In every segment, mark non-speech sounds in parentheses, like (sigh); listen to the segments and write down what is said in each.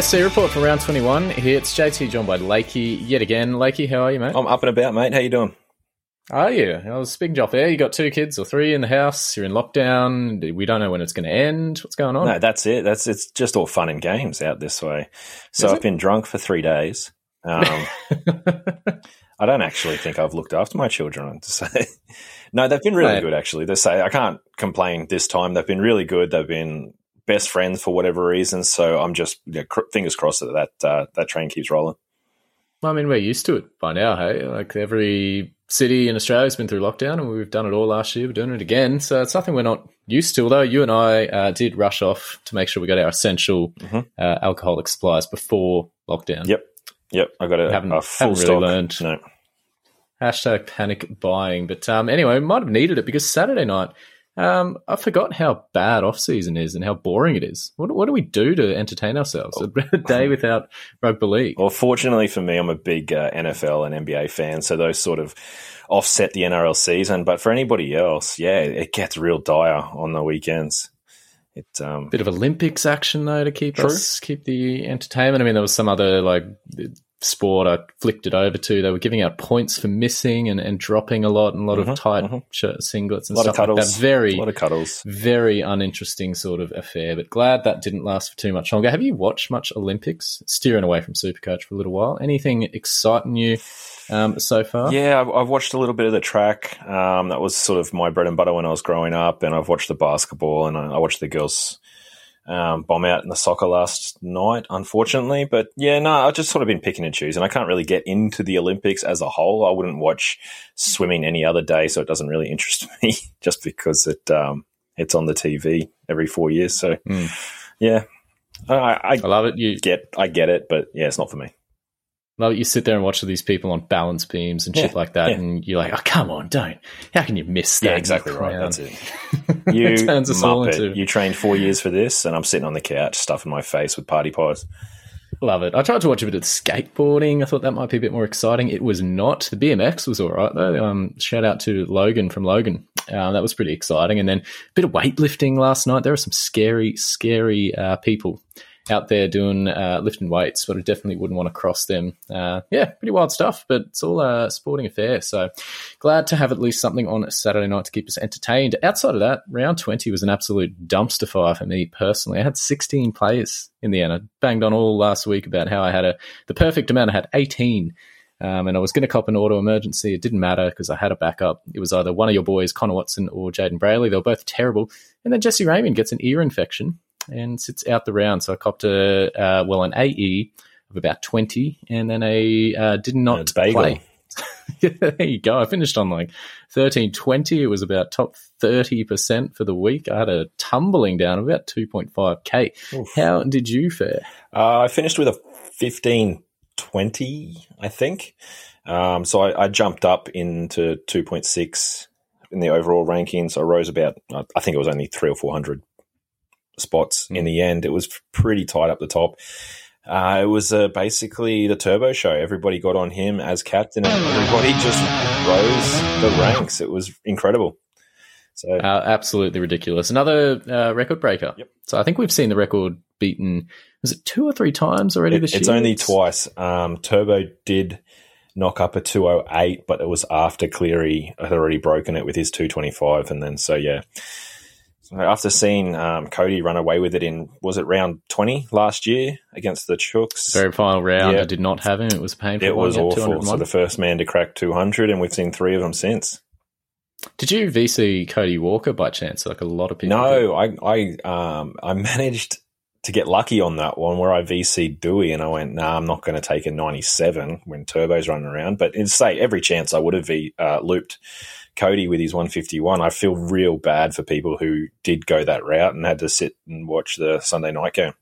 SC report for round 21. Here it's JT joined by Lakey yet again. Lakey, how are you, mate? I'm up and about, mate. How you doing? Are you? I was speaking off there. You got two kids or three in the house. You're in lockdown. We don't know when it's going to end. What's going on? No, that's it. That's it's just all fun and games out this way. So Is I've it? been drunk for three days. Um, (laughs) I don't actually think I've looked after my children. To say, (laughs) no, they've been really good. Actually, they say I can't complain this time. They've been really good. They've been best friends for whatever reason. So I'm just yeah, cr- fingers crossed that that, uh, that train keeps rolling. I mean, we're used to it by now, hey? Like every city in Australia's been through lockdown and we've done it all last year. We're doing it again. So it's nothing we're not used to, although you and I uh, did rush off to make sure we got our essential Mhm. uh, alcoholic supplies before lockdown. Yep, yep. I got a, Haven't- a full haven't really learned. No, Hashtag panic buying. But um, anyway, we might have needed it because Saturday night, um, I forgot how bad off season is and how boring it is. What, what do we do to entertain ourselves? (laughs) A day without rugby league. Well, fortunately for me, I'm a big uh, NFL and NBA fan, so those sort of offset the NRL season. But for anybody else, yeah, it gets real dire on the weekends. It um, Bit of Olympics action though to keep True. us keep the entertainment. I mean, there was some other like sport I flicked it over to. They were giving out points for missing and, and dropping a lot and a lot Mhm, of tight mhm. shirt singlets and a lot of stuff like cuddles, that. Very a lot of cuddles. very uninteresting sort of affair, but glad that didn't last for too much longer. Have you watched much Olympics? Steering away from Supercoach for a little while. Anything exciting you um, so far? Yeah, I've, I've watched a little bit of the track. Um, that was sort of my bread and butter when I was growing up, and I've watched the basketball and I, I watched the girls um, bomb out in the soccer last night, unfortunately. But yeah, no, I've just sort of been picking and choosing. I can't really get into the Olympics as a whole. I wouldn't watch swimming any other day, so it doesn't really (laughs) interest me just because it um, it's on the TV every four years. So Mm. yeah, I, I I love it. You get I get it, but yeah, it's not for me. Love it. You sit there and watch these people on balance beams and shit Yeah, like that, yeah. and you're like, "Oh, come on, don't! How can you miss that?" Yeah, exactly right. clown?" That's it. (laughs) You It turns us all into- You trained four years for this, and I'm sitting on the couch stuffing my face with party pies. Love it. I tried to watch a bit of skateboarding. I thought that might be a bit more exciting. It was not. The BMX was all right though. Um, shout out to Logan from Logan. Uh, that was pretty exciting. And then a bit of weightlifting last night. There are some scary, scary uh, people out there doing uh, lifting weights, but I definitely wouldn't want to cross them. Uh, yeah, pretty wild stuff, but it's all a sporting affair. So glad to have at least something on Saturday night to keep us entertained. Outside of that, round 20 was an absolute dumpster fire for me personally. I had 16 players in the end. I banged on all last week about how I had a the perfect amount. I had 18. Um, and I was going to cop an auto emergency. It didn't matter because I had a backup. It was either one of your boys, Connor Watson or Jayden Brailey. They were both terrible. And then Jesse Ramien gets an ear infection and sits out the round. So I copped a, uh, well, an AE of about 20 and then a uh, did not play. (laughs) there you go. I finished on like 13 20. It was about top 30% for the week. I had a tumbling down of about 2.5K. How did you fare? Uh, I finished with a 15 20, I think. Um, so I, I jumped up into 2.6 in the overall rankings. I rose about, I think it was only three or 400 spots in the end. It was pretty tight up the top. Uh, it was uh, basically the turbo show. Everybody got on him as captain, and everybody just rose the ranks. It was incredible. So Uh, absolutely ridiculous. Another uh, record breaker. Yep. So I think we've seen the record beaten. Was it two or three times already It- this year? it's only twice. Um, Turbo did knock up a 208, but it was after Cleary had already broken it with his 225. And then, so yeah. So after seeing um, Cody run away with it in, was it round 20 last year against the Chooks? Very final round. I did not have him. It was painful. it was awful. So the first man to crack 200, and we've seen three of them since. Did you VC Cody Walker by chance? Like a lot of people. No, I I um I (laughs) managed to get lucky on that one where I VC Dewey and I went, nah, I'm not going to take a 97 when Turbo's running around. But in say every chance I would have v, uh, looped Cody with his 151. I feel real bad for people who did go that route and had to sit and watch the Sunday night game.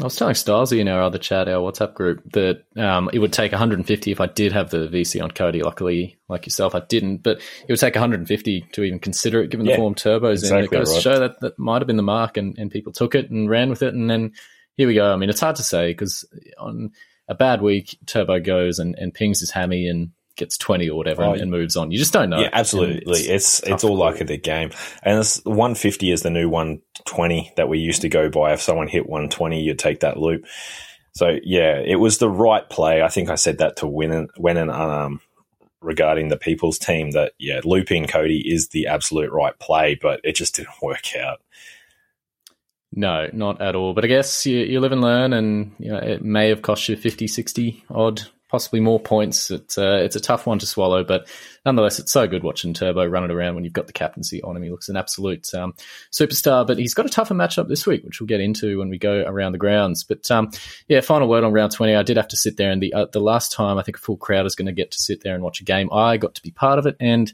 I was telling Stasi in our other chat, our WhatsApp group, that um, it would take 150 if I did have the VC on Cody. Luckily, like yourself, I didn't, but it would take 150 to even consider it, given yeah, the form turbos exactly in. It goes right. to show that that might have been the mark, and, and people took it and ran with it, and then here we go. I mean, it's hard to say because on a bad week, Turbo goes and, and pings his hammy and gets 20 or whatever oh, and, and, moves on. You just don't know. Yeah, absolutely. It's it's, it's all like the game. And 150 is the new 120 that we used to go by. If someone hit 120, you'd take that loop. So yeah, it was the right play. I think I said that to win when um regarding the people's team that yeah, looping Cody is the absolute right play, but it just didn't (laughs) work out. No, not at all. But I guess you, you live and learn, and you know, it may have cost you 50, 60 odd possibly more points. It's uh, it's a tough one to swallow, but nonetheless, it's so good watching Turbo run it around when you've got the captaincy on him. He looks an absolute um, superstar, but he's got a tougher matchup this week, which we'll get into when we go around the grounds. But um, yeah, final word on round twenty. I did have to sit there, and the uh, the last time I think a full crowd is going to get to sit there and watch a game, I got to be part of it, and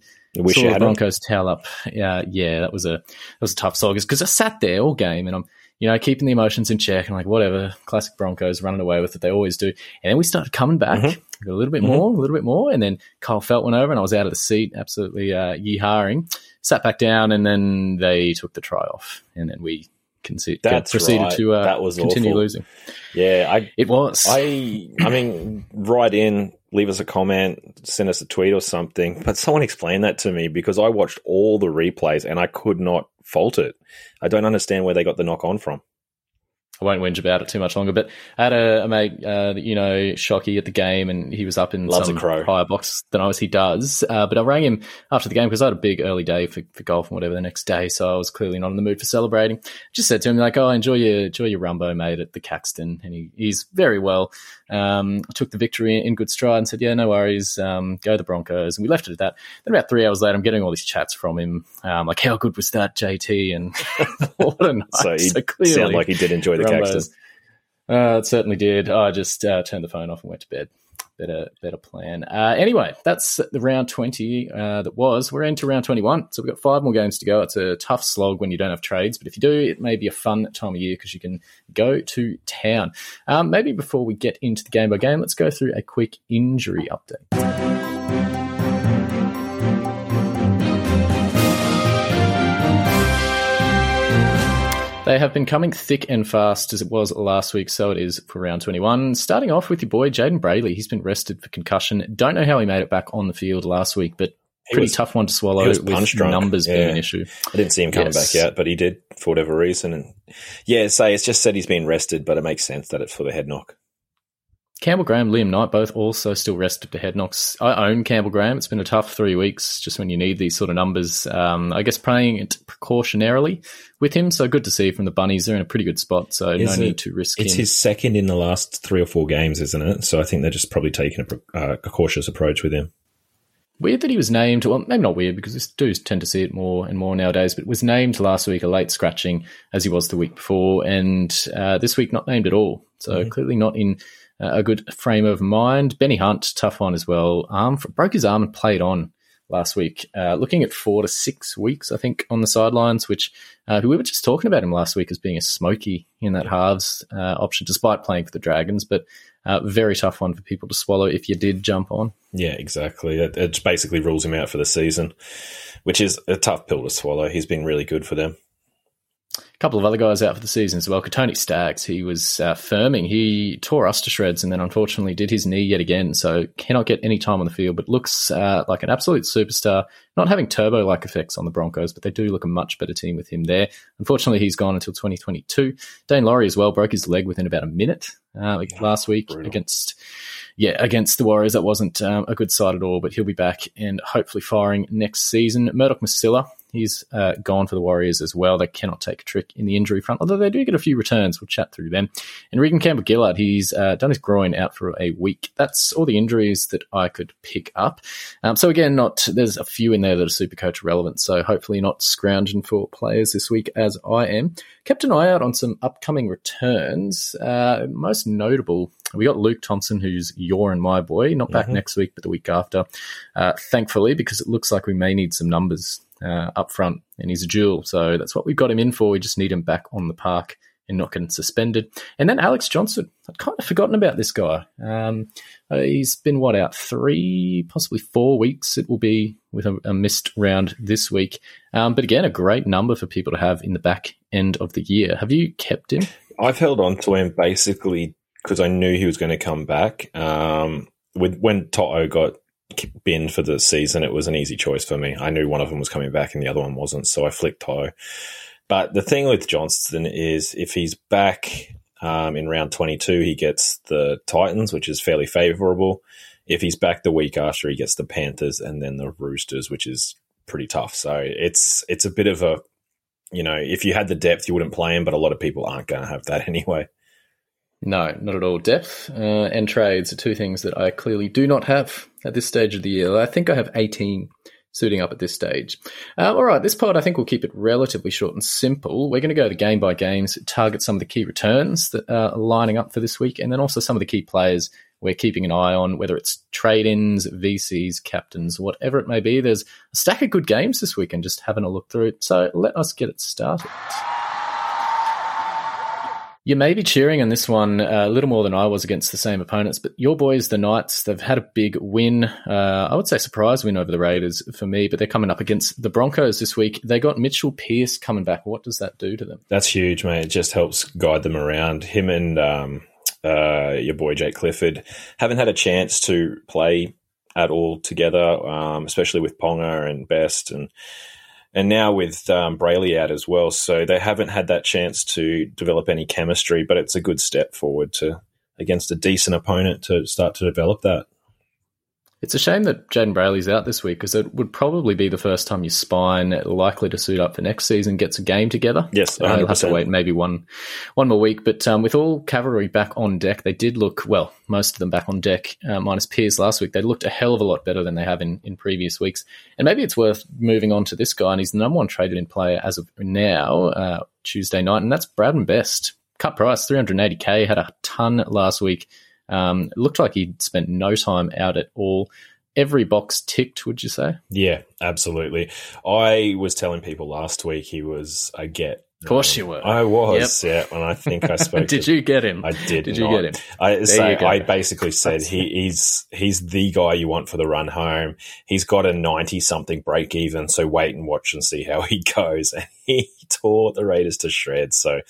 saw the Broncos towel up. Yeah, yeah, that was a that was a tough slog because I sat there all game and I'm you know, keeping the emotions in check and like whatever, classic Broncos running away with it. They always do. And then we started coming back mm-hmm. a little bit mm-hmm. more, a little bit more. And then Kyle Feldt went over and I was out of the seat, absolutely uh, yeeharing. Sat back down and then they took the try off. And then we conce- proceeded right. to uh, that was continue awful. losing. Yeah, I, it was. I, I mean, write in, leave us a comment, send us a tweet or something. But someone explain that to me because I watched all the replays and I could not fault it. I don't understand where they got the knock on from. I won't whinge about it too much longer. But I had a, a mate, uh, you know, Shocky at the game, and he was up in Loves some higher box than I was. He does. Uh, but I rang him after the game because I had a big early day for, for golf and whatever the next day, so I was clearly not in the mood for celebrating. Just said to him like, "Oh, enjoy your enjoy your rumbo, mate, at the Caxton," and he, he's very well. Um, I took the victory in good stride and said, "Yeah, no worries, um, go the Broncos." And we left it at that. Then about three hours later, I'm getting all these chats from him, um, like, "How good was that, JT?" And (laughs) what a night. so he so clearly, sound like he did enjoy the Caxton. Uh, it certainly did. I just uh, turned the phone off and went to bed. Better, better plan. Uh, anyway, that's the round twenty uh, that was. We're into round twenty-one, so we've got five more games to go. It's a tough slog when you don't have trades, but if you do, it may be a fun time of year because you can go to town. Um, maybe before we get into the game by game, let's go through a quick injury update. They have been coming thick and fast as it was last week, so it is for round 21. Starting off with your boy, Jayden Brailey. He's been rested for concussion. Don't know how he made it back on the field last week, but pretty was, tough one to swallow with drunk. numbers yeah. being an issue. I didn't see him coming yes. back yet, but he did for whatever reason. And yeah, say it's just said he's been rested, but it makes sense that it's for the head knock. Campbell Graham, Liam Knight, both also still rested to head knocks. I own Campbell Graham. It's been a tough three weeks just when you need these sort of numbers. Um, I guess playing it precautionarily with him. So good to see from the Bunnies. They're in a pretty good spot. So Is no it, need to risk It's him. his second in the last three or four games, isn't it? So I think they're just probably taking a, uh, a cautious approach with him. Weird that he was named, well, maybe not weird because we do tend to see it more and more nowadays, but was named last week a late scratching as he was the week before, and uh, this week not named at all. So mm-hmm. clearly not in a good frame of mind. Benny Hunt, tough one as well. Arm broke his arm and played on last week. Uh, looking at four to six weeks, I think, on the sidelines. Which uh, we were just talking about him last week as being a smoky in that halves uh, option, despite playing for the Dragons. But uh, very tough one for people to swallow if you did jump on. Yeah, exactly. It, it basically rules him out for the season, which is a tough pill to swallow. He's been really good for them couple of other guys out for the season as well. Kotoni Staggs, he was uh, firming. He tore us to shreds and then unfortunately did his knee yet again. So cannot get any time on the field, but looks uh, like an absolute superstar. Not having turbo like effects on the Broncos, but they do look a much better team with him there. Unfortunately, he's gone until 2022. Daine Laurie as well broke his leg within about a minute uh, last week Brutal. against yeah, against the Warriors, that wasn't um, a good side at all, but he'll be back and hopefully firing next season. Murdoch Masila, He's uh, gone for the Warriors as well. They cannot take a trick in the injury front, although they do get a few returns. We'll chat through them. And Regan Campbell Gillard, he's uh, done his groin out for a week. That's all the injuries that I could pick up. Um, so again, not there's a few in there that are super coach relevant. So hopefully not scrounging for players this week as I am. Kept an eye out on some upcoming returns. Uh, most notable, we got Luke Thompson, who's your and my boy, not back mm-hmm. next week, but the week after. Uh, thankfully, because it looks like we may need some numbers uh, up front, and he's a jewel. So that's what we've got him in for. We just need him back on the park and not getting suspended. And then Alex Johnston. I'd kind of forgotten about this guy. Um, uh, he's been, what, out three, possibly four weeks it will be with a, a missed round this week. Um, but again, a great number for people to have in the back end of the year. Have you kept him? I've held on to him basically because I knew he was going to come back. Um, with, when Toto got bin for the season, it was an easy choice for me. I knew one of them was coming back and the other one wasn't, so I flicked Toto. But the thing with Johnston is if he's back um, in round 22, he gets the Titans, which is fairly favorable. If he's back the week after, he gets the Panthers and then the Roosters, which is pretty tough. So it's it's a bit of a, you know, if you had the depth, you wouldn't play him, but a lot of people aren't going to have that (laughs) anyway. No, not at all. Depth uh, and trades are two things that I clearly do not have at this stage of the year. I think I have 18 suiting up at this stage. Uh, all right, this part I think we'll keep it relatively short and simple. We're going to go to game by games, target some of the key returns that are lining up for this week, and then also some of the key players we're keeping an eye on, whether it's trade ins, VCs, captains, whatever it may be. There's a stack of good games this week and just having a look through. So let us get it started. You may be cheering on this one uh, a little more than I was against the same opponents, but your boys, the Knights, they've had a big win. Uh, I would say surprise win over the Raiders for me, but they're coming up against the Broncos this week. They got Mitchell Pearce coming back. What does that do to them? That's huge, mate. It just helps guide them around. Him and um, uh, your boy Jake Clifford haven't had a chance to play at all together, um, especially with Ponga and Best and and now with um, Brailey out as well. So they haven't had that chance to develop any chemistry, but it's a good step forward to against a decent opponent to start to develop that. It's a shame that Jayden Brailey's out this week because it would probably be the first time your spine likely to suit up for next season gets a game together. Yes, uh, will have to wait maybe one one more week. But um, with all cavalry back on deck, they did look well. Most of them back on deck, uh, minus Piers last week. They looked a hell of a lot better than they have in, in previous weeks. And maybe it's worth moving on to this guy, and he's the number one traded in player as of now, uh, Tuesday night, and that's Bradman Best. Cut price, 380k, had a ton last week. Um, it looked like he'd spent no time out at all. Every box ticked, would you say? Yeah, absolutely. I was telling people last week he was a get of course you were. I was, yep. yeah. And I think I (laughs) spoke. did to, you get him? I did. Did not. you get him? I say I basically said he, he's he's the guy you want for the run home. He's got a ninety something break even, so wait and watch and see how he (laughs) goes. And he tore the Raiders to shreds. So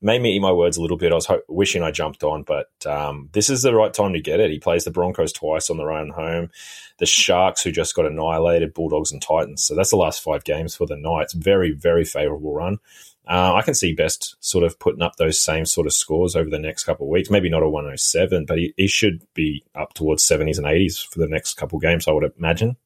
made me eat my words a little bit. I was ho- wishing I jumped on, but um, this is the right time to get it. He plays the Broncos twice on the run home, the Sharks, who just got annihilated, Bulldogs and Titans. So that's the last five games for the Knights. Very, very favourable run. Uh, I can see Best sort of putting up those same sort of scores over the next couple of weeks. Maybe not a 107, but he, he should be up towards 70s and 80s for the next couple of games, I would imagine.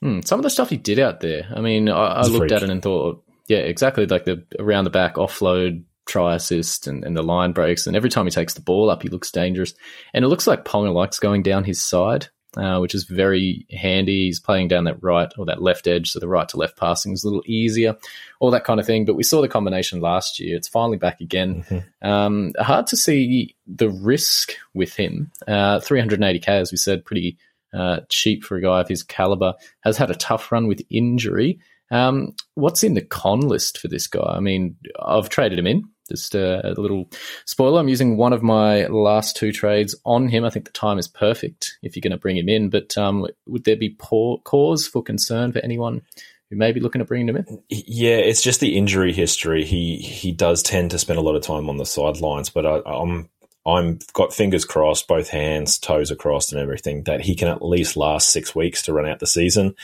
Hmm, some of the stuff he did out there, I mean, I, I looked at it and thought, yeah, exactly. Like the around the back offload, try assist and, and the line breaks. And every time he takes the ball up, he looks dangerous. And it looks like Ponga likes going down his side, uh, which is very handy. He's playing down that right or that left edge, so the right to left passing is a little easier, all that kind of thing. But we saw the combination last year. It's finally back again. Mm-hmm. Um, hard to see the risk with him. Uh, 380k, as we said, pretty uh, cheap for a guy of his caliber. Has had a tough run with injury. Um, what's in the con list for this guy? I mean, I've traded him in. Just a, a, little spoiler. I'm using one of my last two trades on him. I think the time is perfect if you're going to bring him in. But um, would there be poor cause for concern for anyone who may be looking at bringing him in? Yeah, it's just the injury history. He he does tend to spend a lot of time on the sidelines, but I, I'm I'm got fingers crossed, both hands, toes are crossed, and everything that he can at least last six weeks to run out the season,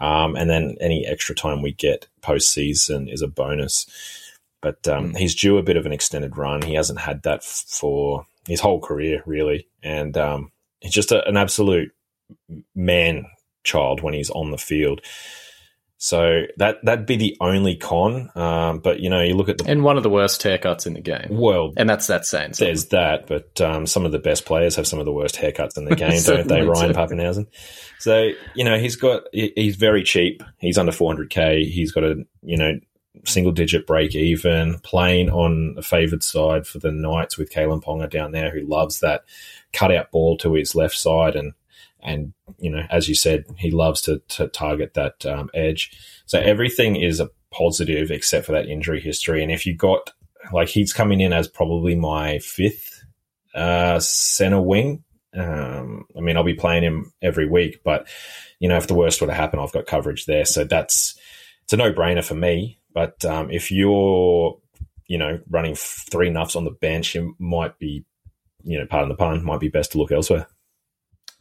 um, and then any extra time we get postseason is a bonus. But um, mm. he's due a bit of an extended run. He hasn't had that f- for his whole career, really, and um, he's just a, an absolute man child when he's on the field. So that that'd be the only con. Um, but you know, you look at the and one of the worst haircuts in the game. Well, and that's that saying. There's that, but um, some of the best players have some of the worst haircuts in the (laughs) game, don't they? Ryan Papenhuyzen. So you know, he's got he's very cheap. He's under 400k. He's got a you know single digit break even, playing on a favoured side for the Knights with Kalyn Ponga down there, who loves that cutout ball to his left side and and you know, as you said, he loves to, to target that um, edge. So everything is a positive except for that injury history. And if you got like he's coming in as probably my fifth uh, center wing. Um, I mean, I'll be playing him every week, but you know, if the worst were to happen, I've got coverage there. So that's it's a no brainer for me. But um, if you're you know running three nuffs on the bench, it might be you know, pardon the pun, might be best to look elsewhere.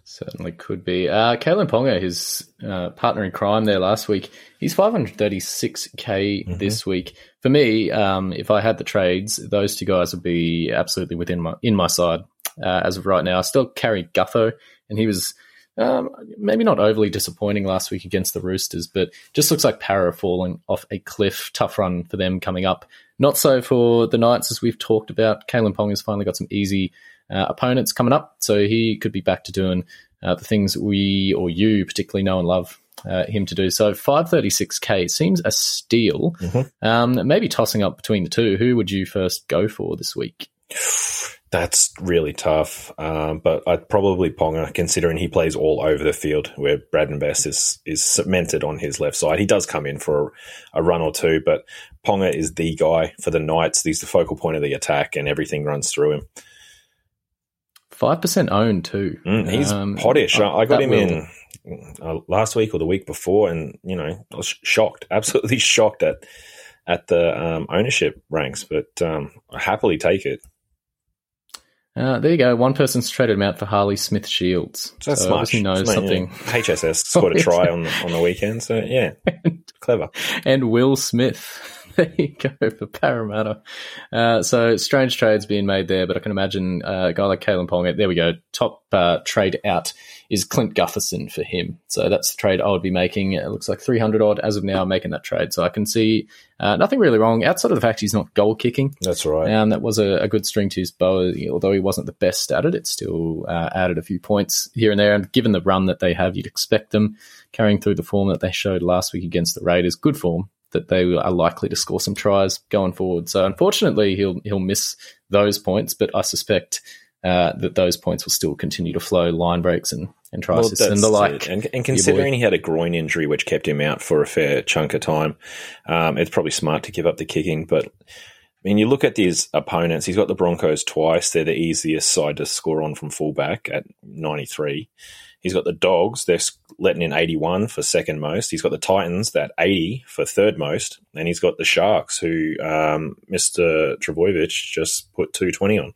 Certainly could be. Uh, Kalyn Ponga, his uh, partner in crime there last week, he's 536k mm-hmm. this week. For me, um, if I had the trades, those two guys would be absolutely within my in my side uh, as of right now. I still carry Gutho, and he was um, maybe not overly disappointing last week against the Roosters, but just looks like Para falling off a cliff. Tough run for them coming up. Not so for the Knights, as we've talked about. Kalyn Ponga's finally got some easy uh, opponents coming up. So he could be back to doing uh, the things we or you particularly know and love uh, him to do. So 536k seems a steal. Mm-hmm. Um, maybe tossing up between the two. Who would you first go for this week? That's really tough, um, but I'd probably Ponga, considering he plays all over the field, where Bradman Best is is cemented on his left side. He does come in for a, a run or two, but Ponga is the guy for the Knights. He's the focal point of the attack, and everything runs through him. Five percent owned too. Mm, he's um, pottish. I, I got him will. in uh, last week or the week before, and you know I was shocked, (laughs) absolutely shocked at at the um, ownership ranks, but um, I happily take it. Uh, there you go. One person's traded him out for Harley Smith Shields. So that's smart. He knows something. Yeah. HSS (laughs) scored a try (laughs) on on the weekend, so yeah, clever. And Will Smith. (laughs) there you go for Parramatta. Uh, so strange trades being made there, but I can imagine uh, a guy like Kalyn Ponga. There we go. Top uh, trade out is Clint Gutherson for him. So that's the trade I would be making. It looks like 300 odd as of now making that trade. So I can see uh, nothing really wrong outside of the fact he's not goal kicking. That's right. And um, that was a, a, good string to his bow. Although he wasn't the best at it, it still uh, added a few points here and there. And given the run that they have, you'd expect them carrying through the form that they showed last week against the Raiders. Good form that they are likely to score some tries going forward. So unfortunately, he'll he'll miss those points, but I suspect uh, that those points will still continue to flow line breaks and and tries well, and the like. And, and, considering he had a groin injury which kept him out for a fair chunk of time, um, it's probably smart to give up the kicking. But I mean, you look at these opponents. He's got the Broncos twice. They're the easiest side to score on from fullback at ninety three. He's got the Dogs. They're letting in 81 for second most. He's got the Titans, that 80 for third most. And he's got the Sharks, who um, Mr. Trbojevic just put 220 on.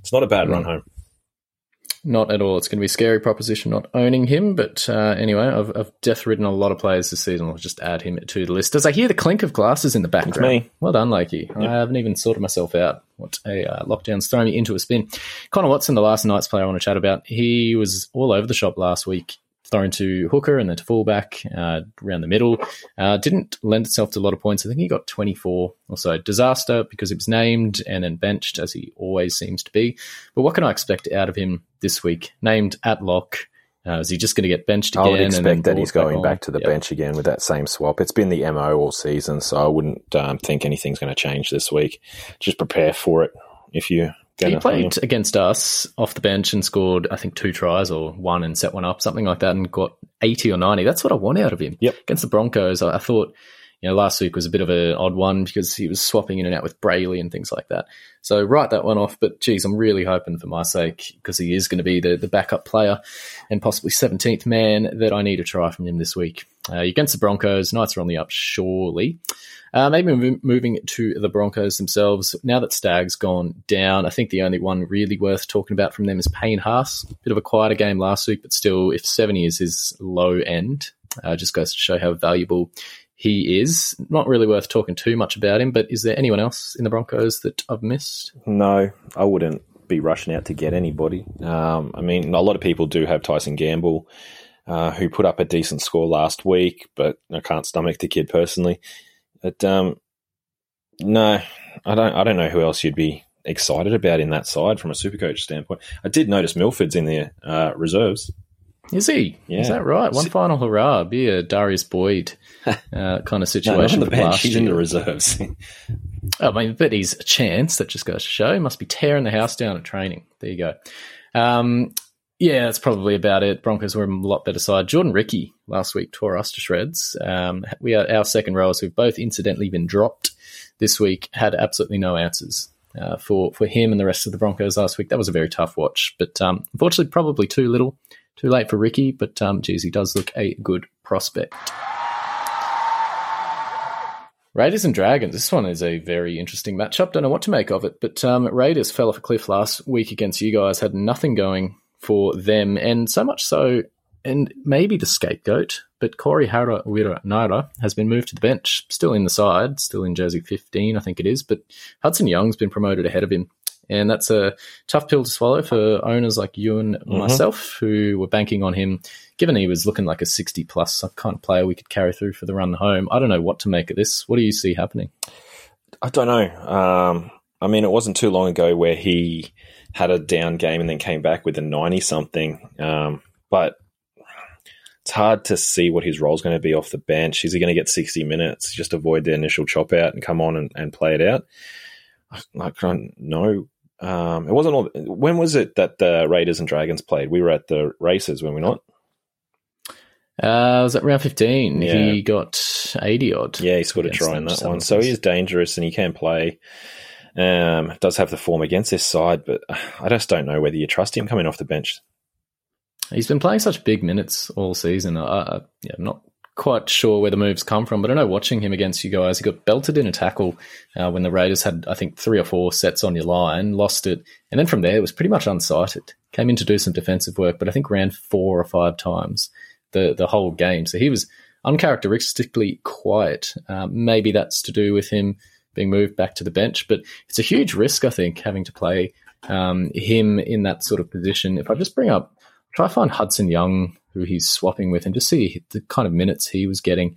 It's not a bad mm. run home. Not at all. It's going to be a scary proposition not owning him. But uh, anyway, I've, I've death ridden a lot of players this season. I'll just add him to the list. Does I hear the clink of glasses in the background? It's me. Well done, Lakey. Yep. I haven't even sorted myself out. What a uh, lockdown's thrown me into a spin. Connor Watson, the last night's player I want to chat about, he was all over the shop last week thrown to hooker and then to fullback uh, around the middle. Uh, didn't lend itself to a lot of points. I think he got 24 or so. Disaster because he was named and then benched, as he always seems to be. But what can I expect out of him this week? Named at lock. Uh, is he just going to get benched again? I would expect that he's going back, back to the yep. bench again with that same swap. It's been the MO all season, so I wouldn't um, think anything's going to change this week. Just prepare for it if you he played against us off the bench and scored, I think, two tries or one and set one up, something like that, and got 80 or 90. That's what I want out of him. Yep. Against the Broncos, I, thought, you know, last week was a bit of an odd one because he was swapping in and out with Brailey and things like that. So write that one off. But geez, I'm really hoping for my sake because he is going to be the, the backup player and possibly 17th man that I need to try from him this week. Uh, against the Broncos, Knights are on the up, surely. Uh, maybe moving to the Broncos themselves. Now that Stag's gone down, I think the only one really worth talking about from them is Payne Haas. Bit of a quieter game last week, but still, if 70 is his low end, uh, just goes to show how valuable he is. Not really worth talking too much about him, but is there anyone else in the Broncos that I've missed? No, I wouldn't be rushing out to get anybody. Um, I mean, a lot of people do have Tyson Gamble. uh, who put up a decent score last week, but I can't stomach the kid personally. But um, no, I don't. I don't know who else you'd be excited about in that side from a super coach standpoint. I did notice Milford's in the uh, reserves. Is he? Yeah. Is that right? One final hurrah, be a Darius Boyd (laughs) uh, kind of situation. no, the bench. He's year. in the reserves. I (laughs) mean, but he's a chance. That just goes to show. He must be tearing the house down at training. There you go. Um, yeah, that's probably about it. Broncos were a lot better side. Jordan Riki last week tore us to shreds. Um, we are our second rowers who've both incidentally been dropped this week had absolutely no answers uh, for for him and the rest of the Broncos last week. That was a very tough watch, but um, unfortunately, probably too little, too late for Riki, But um, geez, he does look a good prospect. Raiders and Dragons. This one is a very interesting matchup. Don't know what to make of it, but um, Raiders fell off a cliff last week against you guys. Had nothing going for them, and so much so, and maybe the scapegoat, but Corey Harawira-Naera has been moved to the bench, still in the side, still in jersey 15, I think it is, but Hudson Young's been promoted ahead of him. And that's a tough pill to swallow for owners like you and mm-hmm. myself who were banking on him, given he was looking like a 60 plus kind of player we could carry through for the run home. I don't know what to make of this. What do you see happening? I don't know. Um, I mean, it wasn't too long ago where he had a down game and then came back with a 90 something. Um, but it's hard to see what his role is going to be off the bench. Is he going to get 60 minutes, just avoid the initial chop out and come on and, and play it out? I, I don't know um, it wasn't all. When was it that the Raiders and Dragons played? We were at the races, were we not? Uh, was that round 15? Yeah. He got 80 odd. Yeah, he scored a try in that one. So he is dangerous and he can play. Um, does have the form against this side, but I just don't know whether you trust him coming off the bench. He's been playing such big minutes all season. I, yeah, I'm not quite sure where the moves come from, but I know watching him against you guys, he got belted in a tackle uh, when the Raiders had, I think, three or four sets on your line, lost it, and then from there it was pretty much unsighted. Came in to do some defensive work, but I think ran four or five times the the whole game. So he was uncharacteristically quiet. Um, maybe that's to do with him being moved back to the bench, but it's a huge risk, I think, having to play um, him in that sort of position. If I just bring up, try to find Hudson Young who he's swapping with, and just see the kind of minutes he was getting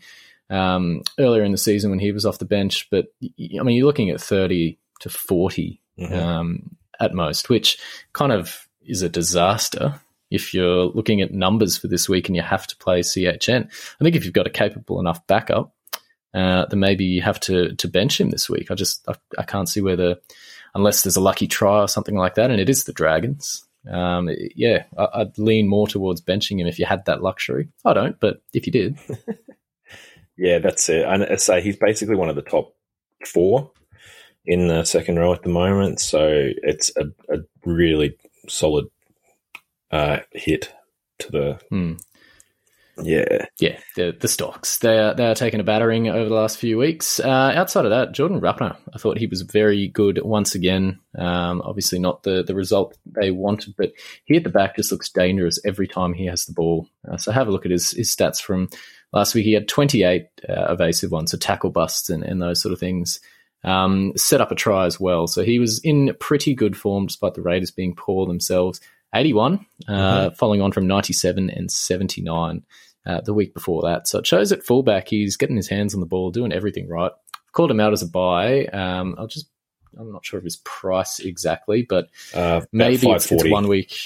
um, earlier in the season when he was off the bench. But I mean, you're looking at 30 to 40 mm-hmm. um, at most, which kind of is a disaster if you're looking at numbers for this week and you have to play CHN. I think if you've got a capable enough backup, uh, then maybe you have to to bench him this week. I just I, I can't see whether unless there's a lucky try or something like that, and it is the Dragons. Um, yeah, I, would lean more towards benching him if you had that luxury. I don't, but if you did, (laughs) yeah, that's it. And I say he's basically one of the top four in the second row at the moment, so it's a, a really solid uh, hit to the hmm. Yeah, yeah, the the stocks they are they are taking a battering over the last few weeks. Uh, outside of that, Jordan Rapana, I thought he was very good once again. Um, obviously, not the the result they wanted, but he at the back just looks dangerous every time he has the ball. Uh, so have a look at his his stats from last week. He had 28 uh, evasive ones, so tackle busts and, and those sort of things. Um, set up a try as well, so he was in pretty good form despite the Raiders being poor themselves. 81, uh, mm-hmm. following on from 97 and 79 uh, the week before that. So it shows at fullback he's getting his hands on the ball, doing everything right. Called him out as a buy. Um, I'll just I'm not sure of his price exactly, but uh, maybe it's, it's, one week.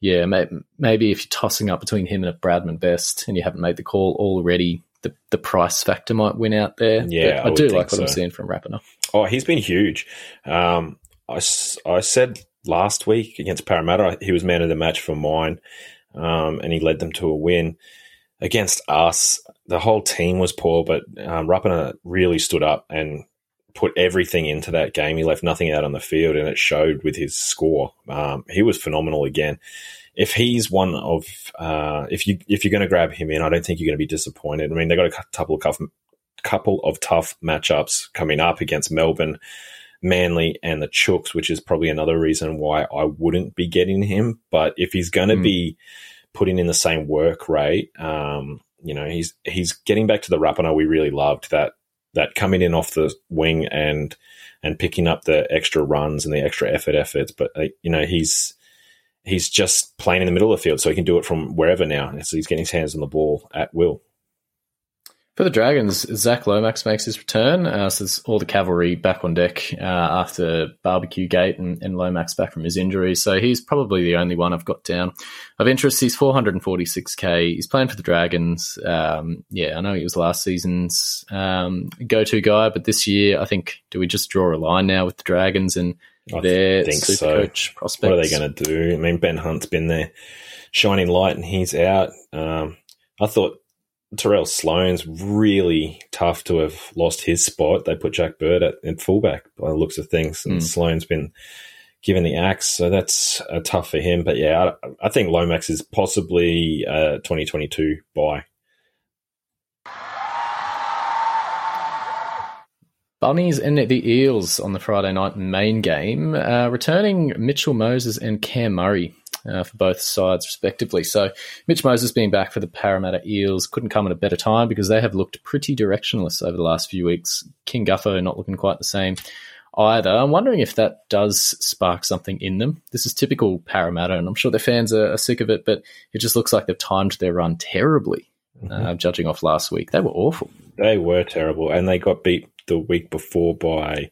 Yeah, maybe, maybe if you're tossing up between him and a Bradman Best and you haven't made the call already, the, the price factor might win out there. Yeah, I, I, do like what so. I'm seeing from Rapana. Oh, he's been huge. Um, I, I said last week against Parramatta, he was man of the match for mine, um, and he led them to a win against us, the whole team was poor, but um, really stood up and put everything into that game. He left nothing out on the field, and it showed with his score. Um, he was phenomenal again. If he's one of, uh, if you if you're going to grab him in, I don't think you're going to be disappointed. I mean, they got a couple of couple of tough matchups coming up against Melbourne, Manly, and the Chooks, which is probably another reason why I wouldn't be getting him. But if he's going to mm. be putting in the same work rate. Um, you know, he's he's getting back to the Rapana we really loved that that coming in off the wing and and picking up the extra runs and the extra effort efforts. But uh, you know, he's he's just playing in the middle of the field, so he can do it from wherever now. So he's getting his hands on the ball at will. For the Dragons, Zac Lomax makes his return. Uh, so there's all the cavalry back on deck uh, after Barbecue Gate and, and, Lomax back from his injury. So he's probably the only one I've got down of interest. He's 446k. He's playing for the Dragons. Um, yeah, I know he was last season's um, go-to guy, but this year, I think, do we just draw a line now with the Dragons and I their think super so. coach prospects? What are they going to do? I mean, Ben Hunt's been there shining light and he's out. Um, I thought Tyrell Sloan's really tough to have lost his spot. They put Jack Bird at, at fullback by the looks of things, and mm. Sloan's been given the axe, so that's uh, tough for him. But yeah, I, I think Lomax is possibly a 2022 buy. Bunnies and the Eels on the Friday night main game, uh, returning Mitchell Moses and Cam Murray uh, for both sides, respectively. So, Mitch Moses being back for the Parramatta Eels couldn't come at a better time because they have looked pretty directionless over the last few weeks. King Gutho not looking quite the same either. I'm wondering if that does spark something in them. This is typical Parramatta, and I'm sure their fans are, are sick of it, but it just looks like they've timed their run terribly. Mm-hmm. Uh, judging off last week, they were awful. They were terrible, and they got beat the week before by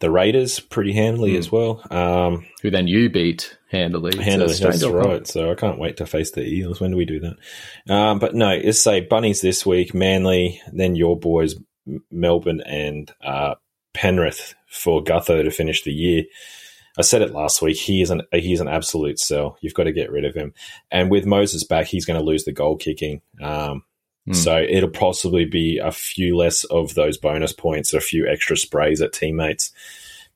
the Raiders pretty handily mm. as well. Um, Who then you beat handily. Handily, that's right. So I can't wait to face the Eels. When do we do that? Um, but no, let's say Bunnies this week, Manly, then your boys, Melbourne and uh, Penrith for Gutho to finish the year. I said it last week. He is an he's an absolute sell. You've got to get rid of him. And with Moses back, he's going to lose the goal kicking. Um, Mm. So it'll possibly be a few less of those bonus points, a few extra sprays at teammates.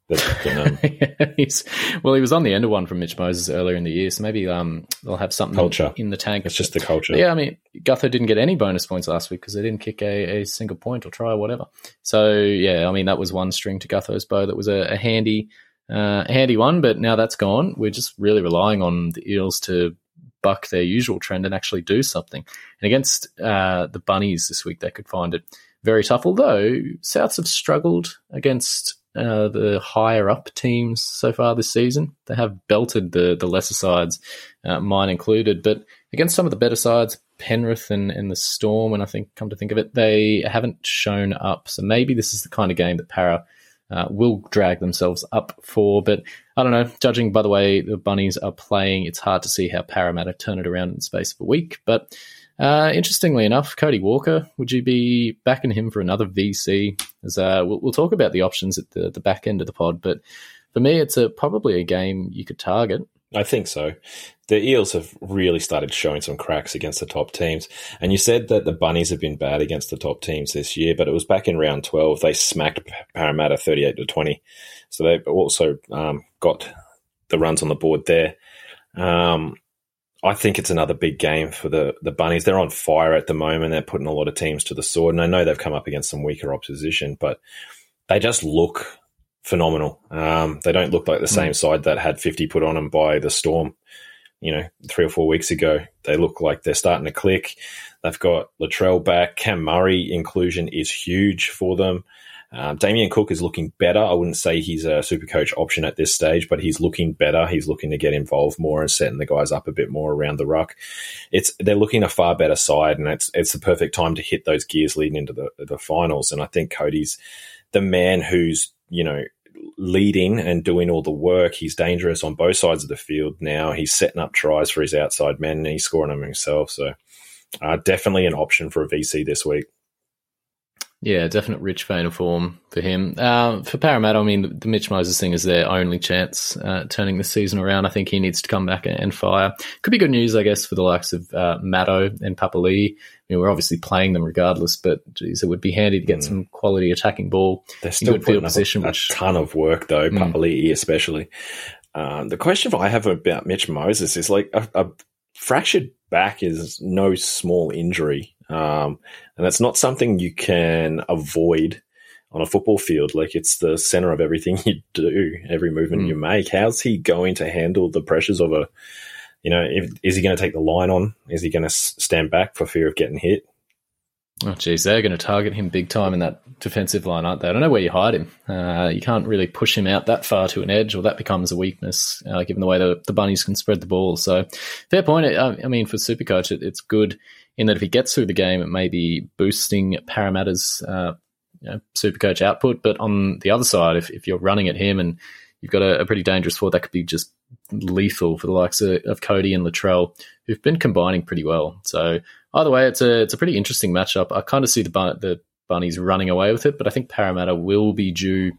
(laughs) well, he was on the end of one from Mitch Moses earlier in the year, so maybe um, they'll have something culture. in the tank. It's just the culture. But yeah, I mean, Gutho didn't get any bonus points last week because they didn't kick a, a, single point or try or whatever. So yeah, I mean that was one string to Gutho's bow that was a, a handy, uh, handy one. But now that's gone. We're just really relying on the Eels to buck their usual trend and actually do something. And against uh, the Bunnies this week, they could find it very tough. Although Souths have struggled against uh, the higher up teams so far this season. They have belted the the lesser sides, uh, mine included, but against some of the better sides, Penrith and, and the Storm, and I think come to think of it, they haven't shown up. So maybe this is the kind of game that Para uh, will drag themselves up for. But I don't know. Judging by the way the Bunnies are playing, it's hard to see how Parramatta turn it around in the space of a week. But uh, interestingly enough, Cody Walker, would you be backing him for another VC? As uh, we'll, we'll, talk about the options at the, the back end of the pod, but for me, it's a, probably a game you could target. I think so. The Eels have really started showing some cracks against the top teams. And you said that the Bunnies have been bad against the top teams this year, but it was back in round 12. They smacked Parramatta 38 to 20. So they also um, got the runs on the board there. Um, I think it's another big game for the, the Bunnies. They're on fire at the moment. They're putting a lot of teams to the sword. And I know they've come up against some weaker opposition, but they just look phenomenal. Um, they don't look like the mm. same side that had 50 put on them by the Storm, you know, three or four weeks ago. They look like they're starting to click. They've got Latrell back. Cam Murray inclusion is huge for them. Um, Damien Cook is looking better. I wouldn't say he's a super coach option at this stage, but he's looking better. He's looking to get involved more and setting the guys up a bit more around the ruck. It's they're looking a far better side, and it's it's the perfect time to hit those gears leading into the the finals. And I think Cody's the man who's you know leading and doing all the work. He's dangerous on both sides of the field now. He's setting up tries for his outside men and he's scoring them himself. So, uh, definitely an option for a VC this week. Yeah, definite rich vein of form for him. Uh, for Parramatta, I mean, the, the, Mitch Moses thing is their only chance uh, turning the season around. I think he needs to come back and, fire. Could be good news, I guess, for the likes of uh, Matto and Papali'i. I mean, we're obviously playing them regardless, but geez, it would be handy to get mm. some quality attacking ball. They're still in field position, a, which, ton of work though, mm. Papali'i especially. Um, the question I have about Mitch Moses is like a, a fractured back is no small injury. Um, and that's not something you can avoid on a football field. Like it's the center of everything (laughs) you do, every movement mm. you make. How's he going to handle the pressures of a, you know, if, is he going to take the line on? Is he going to stand back for fear of getting hit? Oh, geez, they're going to target him big time in that defensive line, aren't they? I don't know where you hide him. Uh, you can't really push him out that far to an edge, or that becomes a weakness, uh, given the way the, the bunnies can spread the ball. So, fair point. I, I mean, for Supercoach, it, it's good in that if he gets through the game, it may be boosting Parramatta's uh, you know, Supercoach output. But on the other side, if, if you're running at him and you've got a, a pretty dangerous forward, that could be just lethal for the likes of, of Cody and Latrell, who've been combining pretty well. So either way, it's a it's a pretty interesting matchup. I kind of see the the bunnies running away with it, but I think Parramatta will be due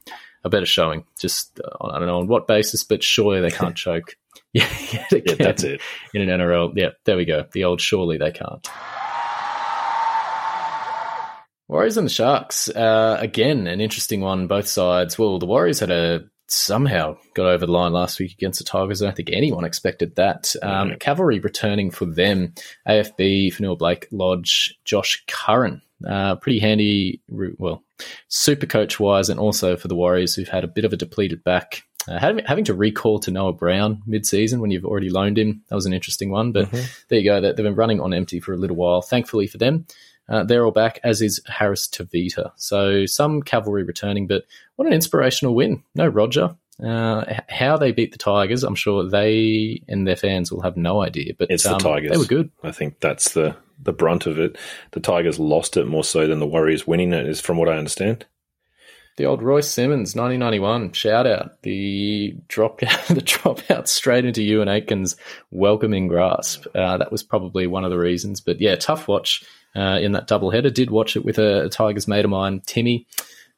a better showing. Just uh, I don't know on what basis, but surely they can't (laughs) choke. (laughs) Yeah, yeah, that's it in an NRL. Yeah, there we go. The old surely they can't. Warriors and the Sharks. Uh, again, an interesting one, both sides. Well, the Warriors had a somehow got over the line last week against the Tigers. I don't think anyone expected that. Um, Cavalry returning for them. AFB, Fonua Blake, Lodge, Josh Curran. Uh, pretty handy, well, super coach wise, and also for the Warriors who've had a bit of a depleted back. Uh, having, having to recall to Noah Brown mid season when you've already loaned him, that was an interesting one. But mm-hmm. there you go. They've been running on empty for a little while. Thankfully for them, uh, they're all back, as is Harris Tavita. So some cavalry returning, but what an inspirational win. No Roger. Uh, how they beat the Tigers, I'm sure they and their fans will have no idea. But it's um, the Tigers. They were good. I think that's the the brunt of it. The Tigers lost it more so than the Warriors winning it, is from what I understand. The old Royce Simmons, 1991, shout out the drop (laughs) the dropout straight into Euan Aitken's welcoming grasp. Uh, that was probably one of the reasons. But yeah, tough watch uh, in that doubleheader. Did watch it with a, a Tigers mate of mine, Timmy,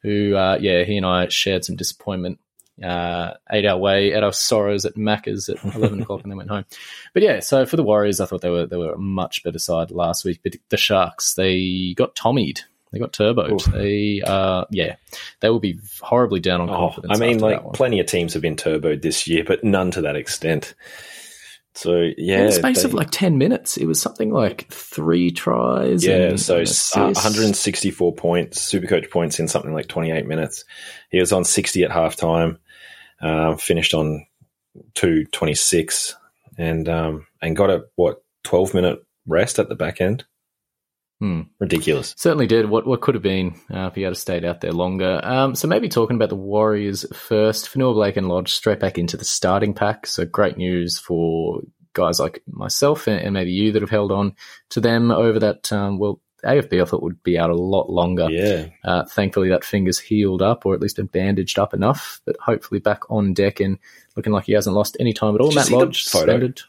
who, uh, yeah, he and I shared some disappointment. Uh, ate our way, ate our sorrows at Macca's at (laughs) eleven o'clock, and then went home. But yeah, so for the Warriors, I thought they were they were a much better side last week. But the Sharks, they got Tommied. They got turboed. Oof. They, uh, yeah, they will be horribly down on oh, confidence. I mean, like plenty of teams have been turboed this year, but none to that extent. So yeah, in the space they, of like ten minutes, it was something like three tries. Yeah, and, so and 164 points, super coach points in something like 28 minutes. He was on 60 at halftime, um, finished on 226, and um, and got a what 12 minute rest at the back end. Hmm. Ridiculous. Certainly did. What what could have been uh, if he had stayed out there longer. Um, so maybe talking about the Warriors first. Fonua Blake and Lodge straight back into the starting pack. So great news for guys like myself and, and maybe you that have held on to them over that. Um, well, AFB I thought would be out a lot longer. Yeah. Uh, thankfully, that finger's healed up, or at least bandaged up enough. But hopefully, back on deck and looking like he hasn't lost any time at all. Did Matt Lodge suspended.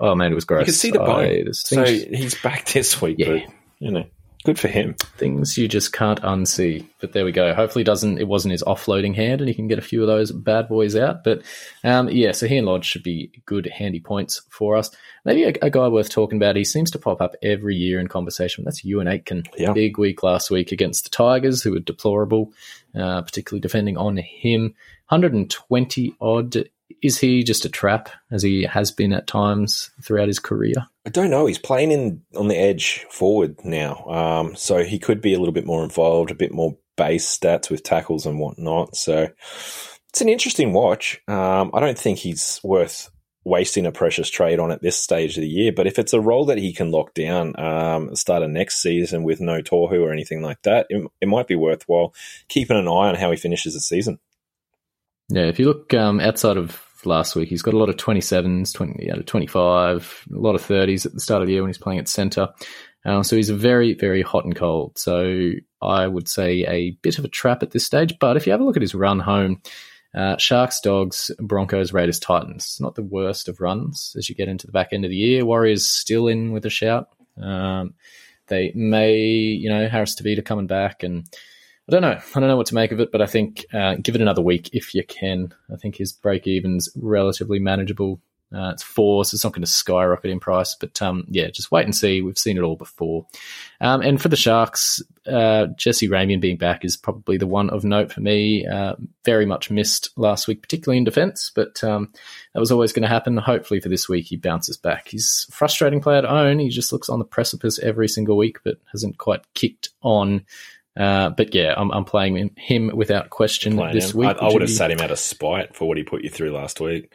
Oh man, it was gross. You can see the bone. So he's back this week. Yeah. But you know, good for him. Things you just can't unsee. But there we go. Hopefully, doesn't it wasn't his offloading hand, and he can get a few of those bad boys out. But um, yeah, so he and Lodge should be good, handy points for us. Maybe a, a, guy worth talking about. He seems to pop up every year in conversation. That's Euan Aitken. Yeah. Big week last week against the Tigers, who were deplorable, uh, particularly defending on him. 120 odd is he just a trap as he has been at times throughout his career? I don't know. He's playing in on the edge forward now, um, so he could be a little bit more involved, a bit more base stats with tackles and whatnot. So it's an interesting watch. Um, I don't think he's worth wasting a precious trade on at this stage of the year. But if it's a role that he can lock down, um, start of next season with no Tohu or anything like that, it, it, might be worthwhile keeping an eye on how he finishes the season. Yeah, if you look um, outside of last week, he's got a lot of 27s, 20, yeah, 25, a lot of 30s at the start of the year when he's playing at centre. Uh, so he's very, very hot and cold. So I would say a bit of a trap at this stage. But if you have a look at his run home, uh, Sharks, Dogs, Broncos, Raiders, Titans. Not the worst of runs as you get into the back end of the year. Warriors still in with a shout. Um, they may, you know, Harris Tavita coming back and I don't know. I don't know what to make of it, but I think uh, give it another week if you can. I think his break even's relatively manageable. Uh, it's four, so it's not going to skyrocket in price. But um, yeah, just wait and see. We've seen it all before. Um, and for the Sharks, uh, Jesse Ramien being back is probably the one of note for me. Uh, very much missed last week, particularly in defence, but um, that was always going to happen. Hopefully for this week, he bounces back. He's a frustrating player to own. He just looks on the precipice every single week, but hasn't quite kicked on uh, but yeah, I'm, I'm playing him without question this him. week. I, I would have be... sat him out of spite for what he put you through last week.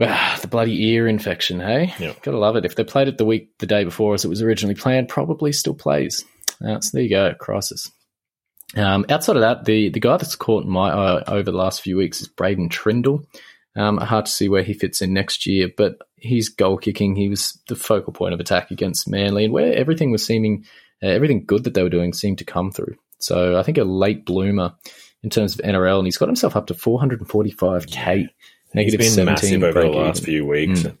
Ah, the bloody ear infection, hey? Yep. Gotta love it. If they played it the week, the day before as it was originally planned, probably still plays. Uh, so there you go, crisis. Um, outside of that, the, the guy that's caught my eye over the last few weeks is Braydon Trindall. Um, hard to see where he fits in next year, but he's goal kicking. He was the focal point of attack against Manly, and where everything was seeming, uh, everything good that they were doing seemed to come through. So I think a late bloomer in terms of NRL, and he's got himself up to 445k. Negative he's been massive over the last even. few weeks. Mm.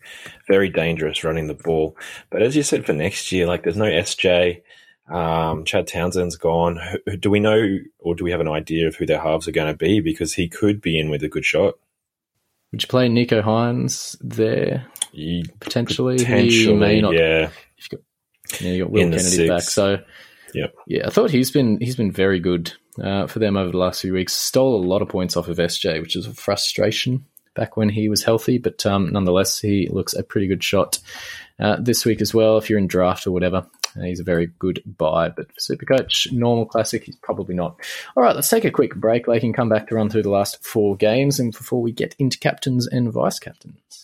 Very dangerous running the ball. But as you said, for next year, like there's no SJ. Um, Chad Townsend's gone. Do we know, or do we have an idea of who their halves are going to be? Because he could be in with a good shot. Would you play Nicho Hynes there? He, potentially, potentially, he may not. Yeah, you've got, yeah, you got Will Kennedy back. So, yep. yeah, I thought he's been he's been very good uh, for them over the last few weeks. Stole a lot of points off of SJ, which is a frustration back when he was healthy, but um, nonetheless, he looks a pretty good shot uh, this week as well. If you're in draft or whatever, uh, he's a very good buy, but for Supercoach, normal classic, he's probably not. All right, let's take a quick break. They can come back to run through the last four games, and before we get into captains and vice captains.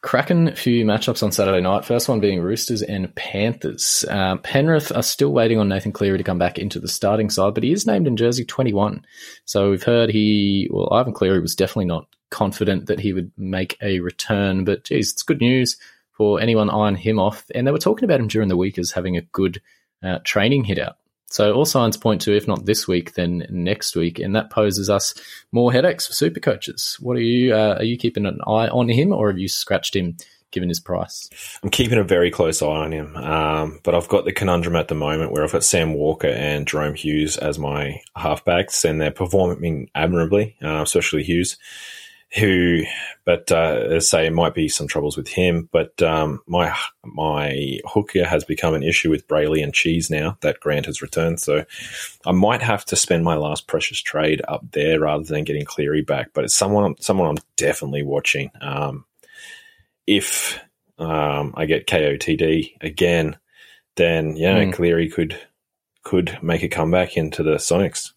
Cracking few matchups on Saturday night. First one being Roosters and Panthers. Uh, Penrith are still waiting on Nathan Cleary to come back into the starting side, but he is named in jersey 21. So we've heard he, well, Ivan Cleary was definitely not confident that he would make a return, but geez, it's good news for anyone eyeing him off. And they were talking about him during the week as having a good uh, training hit out. So all signs point to, if not this week, then next week, and that poses us more headaches for super coaches. What are you? Uh, are you keeping an eye on him, or have you scratched him? Given his price, I'm keeping a very close eye on him. Um, but I've got the conundrum at the moment where I've got Sam Walker and Jahrome Hughes as my halfbacks, and they're performing admirably, uh, especially Hughes who, but uh, as I say, it might be some troubles with him. But um, my my hooker has become an issue with Brailey and Cheese now that Grant has returned. So I might have to spend my last precious trade up there rather than getting Cleary back. But it's someone someone I'm definitely watching. Um, if um, I get KOTD again, then yeah, mm. Cleary could could make a comeback into the Sonics.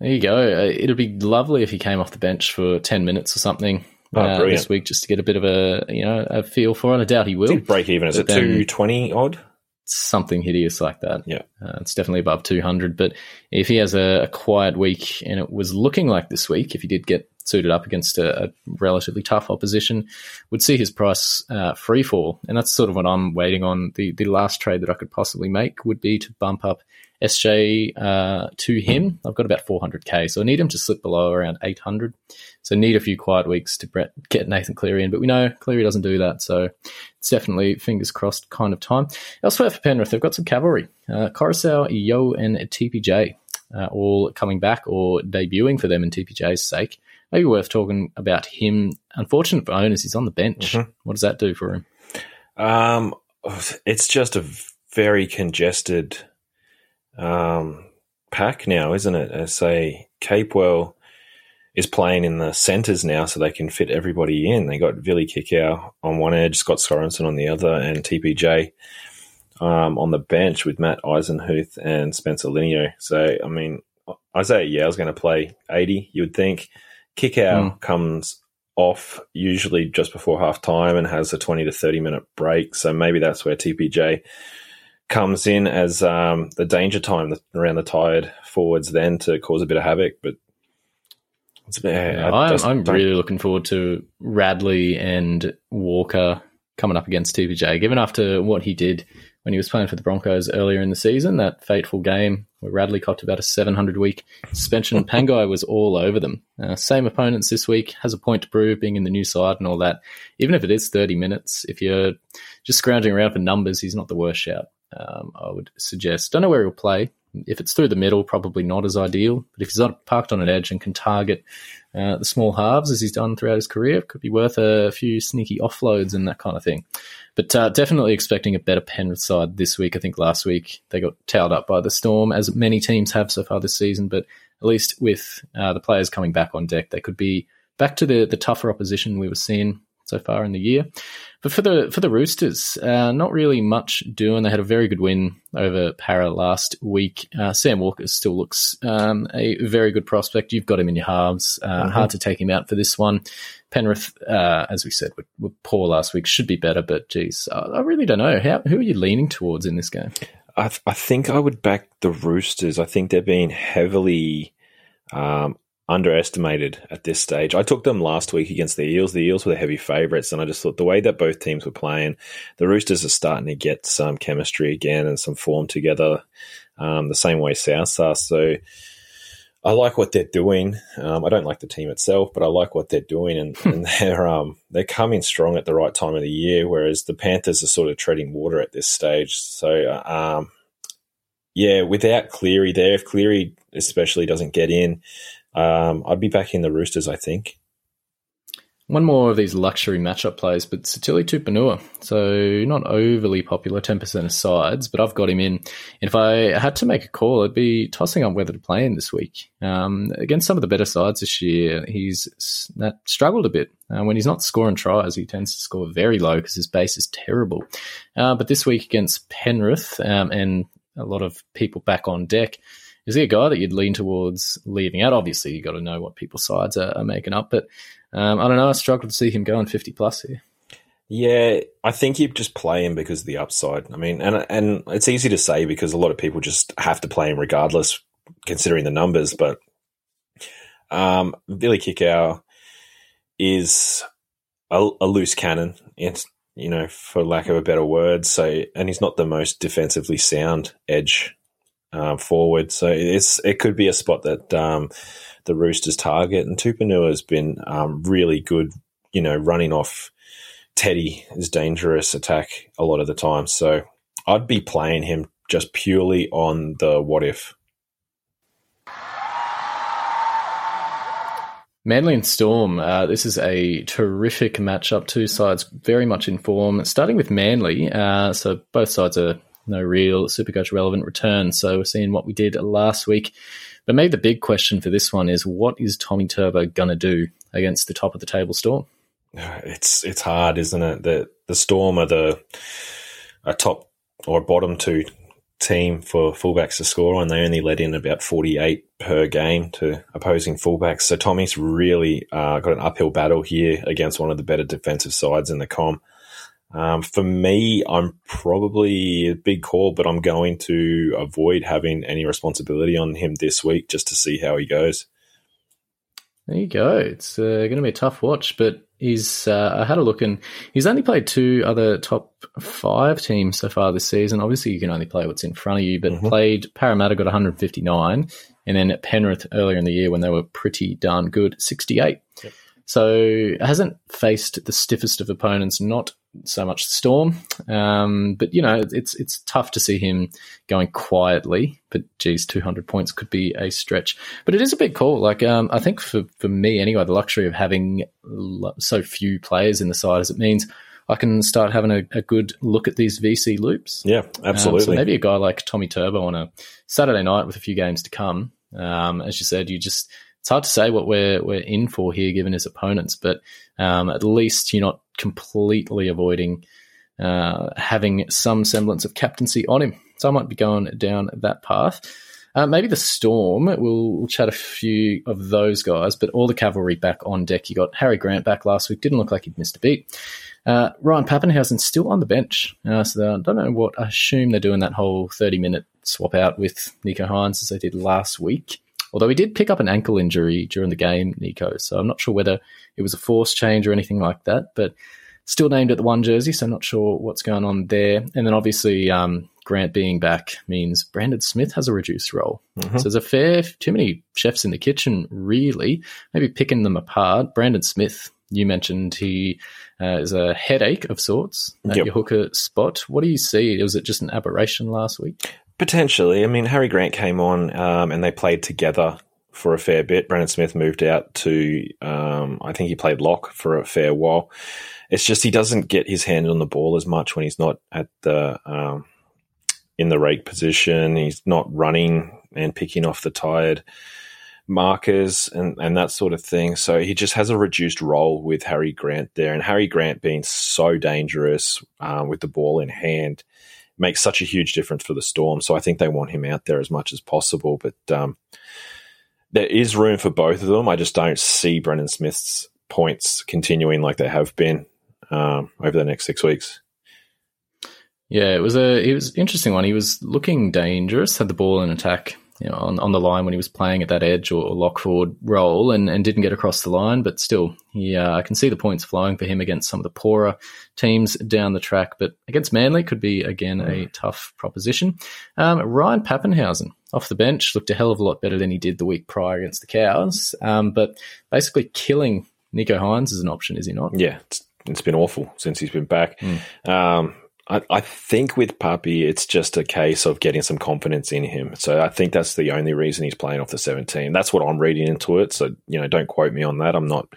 There you go. Uh, it'd be lovely if he came off the bench for ten minutes or something oh, uh, this week, just to get a bit of a you know a feel for it. I doubt he will. break even. Is it two twenty odd? Something hideous like that. Yeah, uh, it's definitely above two hundred. But if he has a, a, quiet week, and it was looking like this week, if he did get suited up against a, a relatively tough opposition, would see his price uh, free fall, and that's sort of what I'm waiting on. The the last trade that I could possibly make would be to bump up SJ uh, to him. I've got about 400k, so I need him to slip below around 800. So need a few quiet weeks to get Nathan Cleary in, but we know Cleary doesn't do that, so it's definitely fingers crossed kind of time. Elsewhere for Penrith, they've got some cavalry: uh, Koroisau, Yeo, and TPJ, uh, all coming back or debuting for them in TPJ's sake. Maybe worth talking about him. Unfortunate for owners, he's on the bench. Mm-hmm. What does that do for him? Um, it's just a very congested um, pack now, isn't it? As say Capewell is playing in the centres now, so they can fit everybody in. They got Vili Kikau on one edge, Scott Sorensen on the other, and TPJ um, on the bench with Matt Eisenhuth and Spencer Leniu. So, I mean, Isaah Yeo's going to play 80, you would think. Kikau mm. comes off usually just before half time and has a 20 to 30 minute break. So maybe that's where TPJ comes in as um, the danger time around the tired forwards then to cause a bit of havoc. But yeah, I'm, I'm really looking forward to Radley and Walker coming up against TPJ, given after what he did when he was playing for the Broncos earlier in the season, that fateful game where Radley copped about a 700 week suspension. (laughs) Pangai was all over them. Uh, same opponents this week, has a point to prove, being in the new side and all that. Even if it is 30 minutes, if you're just scrounging around for numbers, he's not the worst shout. Um, I would suggest. Don't know where he'll play. If it's through the middle, probably not as ideal. But if he's not parked on an edge and can target uh, the small halves as he's done throughout his career, it could be worth a few sneaky offloads and that kind of thing. But uh, definitely expecting a better Penrith side this week. I think last week they got towed up by the Storm, as many teams have so far this season. But at least with uh, the players coming back on deck, they could be back to the the tougher opposition we were seeing so far in the year. But for the for the Roosters, uh, not really much doing. They had a very good win over Parra last week. Uh, Sam Walker still looks um, a very good prospect. You've got him in your halves. Uh, mm-hmm. Hard to take him out for this one. Penrith, uh, as we said, were, were, poor last week. Should be better, but geez, I really don't know. How, who are you leaning towards in this game? I, I think I would back the Roosters. I think they're being heavily um, underestimated at this stage. I took them last week against the Eels. The Eels were the heavy favourites, and I just thought the way that both teams were playing, the Roosters are starting to get some chemistry again and some form together, um, the same way South are. So I like what they're doing. Um, I don't like the team itself, but I like what they're doing, and, (laughs) and they're um, they're coming strong at the right time of the year. Whereas the Panthers are sort of treading water at this stage. So. Um, yeah, without Cleary there, if Cleary especially doesn't get in, um, I'd be back in the Roosters, I think. One more of these luxury matchup plays, but Sitili Tupouniua. So not overly popular, 10% of sides, but I've got him in. And if I had to make a call, I'd be tossing up whether to play him this week. Um, against some of the better sides this year, he's struggled a bit. Uh, when he's not scoring tries, he tends to score very low because his base is terrible. Uh, but this week against Penrith um, and a lot of people back on deck, is he a guy that you'd lean towards leaving out? Obviously, you got to know what people's sides are, are making up, but um, I don't know. I struggle to see him going fifty plus here. Yeah, I think you just play him because of the upside. I mean, and and it's easy to say because a lot of people just have to play him regardless, considering the numbers. But um, Billy Kikau is a, a loose cannon. It's you know, for lack of a better word. So, and he's not the most defensively sound edge um, forward. So it's it could be a spot that um, the Roosters target. And Tupouniua has been um, really good, you know, running off Teddy is dangerous attack a lot of the time. So I'd be playing him just purely on the what if. Manly and Storm. Uh, this is a terrific matchup. Two sides very much in form. Starting with Manly, uh, so both sides are no real Supercoach relevant return. So we're seeing what we did last week. But maybe the big question for this one is what is Tommy Turbo going to do against the top of the table Storm? (sighs) It's it's hard, isn't it? The the Storm are the a top or bottom two team for fullbacks to score on. They only let in about 48 per game to opposing fullbacks. So Tommy's really uh, got an uphill battle here against one of the better defensive sides in the com. Um, for me, I'm probably a big call, but I'm going to avoid having any responsibility on him this week just to see how he goes. There you go. It's uh, going to be a tough watch, but he's. Uh, I had a look and he's only played two other top five teams so far this season. Obviously, you can only play what's in front of you, but mm-hmm. played Parramatta got 159, and then at Penrith earlier in the year when they were pretty darn good, 68. Yep. So hasn't faced the stiffest of opponents, not so much the Storm. Um, but you know, it's it's tough to see him going quietly. But geez, two hundred points could be a stretch. But it is a big call. Like um, I think for for me anyway, the luxury of having so few players in the side as it means. I can start having a, a good look at these VC loops. Yeah, absolutely. Um, so maybe a guy like Tommy Turbo on a Saturday night with a few games to come. Um, as you said, you just it's hard to say what we're we're in for here, given his opponents. But um, at least you're not completely avoiding uh, having some semblance of captaincy on him. So I might be going down that path. Uh, maybe the Storm. We'll, we'll, chat a few of those guys, but all the cavalry back on deck. You got Harry Grant back last week. Didn't look like he'd missed a beat. Uh, Ryan Papenhuyzen still on the bench. Uh, so I don't know what, I assume they're doing that whole 30 minute swap out with Nicho Hynes as they did last week. Although he did pick up an ankle injury during the game, Nicho. So I'm not sure whether it was a force change or anything like that, but still named at the one jersey. So I'm not sure what's going on there. And then obviously, um, Grant being back means Brandon Smith has a reduced role. Mm-hmm. So there's a fair, too many chefs in the kitchen, really. Maybe picking them apart. Brandon Smith, you mentioned he uh, is a headache of sorts at yep. your hooker spot. What do you see? Was it just an aberration last week? Potentially. I mean, Harry Grant came on um, and they played together for a fair bit. Brandon Smith moved out to, um, I think he played lock for a fair while. It's just he doesn't get his hand on the ball as much when he's not at the um, in the rake position. He's not running and picking off the tired markers and, and that sort of thing. So he just has a reduced role with Harry Grant there. And Harry Grant being so dangerous um, with the ball in hand makes such a huge difference for the Storm. So I think they want him out there as much as possible. But um, there is room for both of them. I just don't see Brandon Smith's points continuing like they have been um, over the next six weeks. Yeah, it was a it was interesting one. He was looking dangerous, had the ball in attack, you know, on, on the line when he was playing at that edge or, or lock forward role, and, and didn't get across the line. But still, he uh, I can see the points flowing for him against some of the poorer teams down the track. But against Manly could be again a tough proposition. Um, Ryan Papenhuyzen off the bench looked a hell of a lot better than he did the week prior against the Cows. Um, but basically killing Nicho Hynes is an option, is he not? Yeah, it's, it's been awful since he's been back. Mm. Um, I, I, think with Puppy, it's just a case of getting some confidence in him. So I think that's the only reason he's playing off the 17. That's what I'm reading into it. So, you know, don't quote me on that. I'm not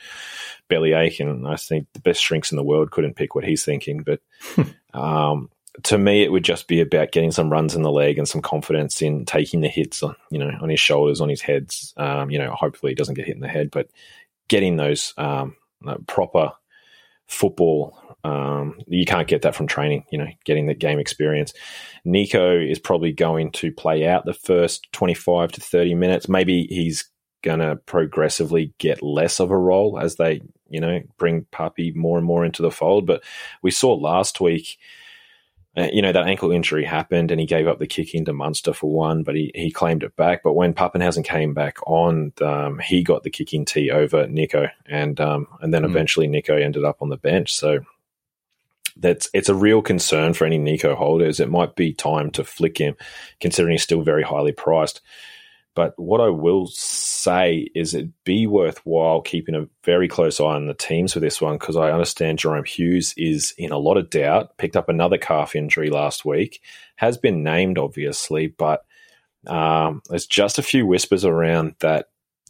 belly aching. I think the best shrinks in the world couldn't pick what he's thinking. But (laughs) um, to me, it would just be about getting some runs in the leg and some confidence in taking the hits on, you know, on his shoulders, on his heads. Um, you know, hopefully he doesn't get hit in the head, but getting those um, proper football um, you can't get that from training, you know, getting the game experience. Nicho is probably going to play out the first 25 to 30 minutes. Maybe he's going to progressively get less of a role as they, you know, bring Puppy more and more into the fold. But we saw last week, uh, you know, that ankle injury happened and he gave up the kick into Munster for one, but he, he claimed it back. But when Papenhuyzen came back on, um, he got the kicking tee over Nicho. And, um, and then mm. eventually Nicho ended up on the bench. So, that's it's a real concern for any Nicho holders. It might be time to flick him, considering he's still very highly priced. But what I will say is it'd be worthwhile keeping a very close eye on the teams for this one because I understand Jahrome Hughes is in a lot of doubt. Picked up another calf injury last week, has been named obviously, but um, there's just a few whispers around that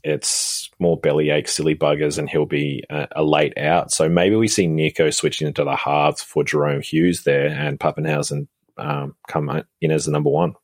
it's more bellyache, silly buggers, and he'll be a, a, late out. So maybe we see Nicho switching into the halves for Jahrome Hughes there, and Papenhuyzen um, come in as the number one.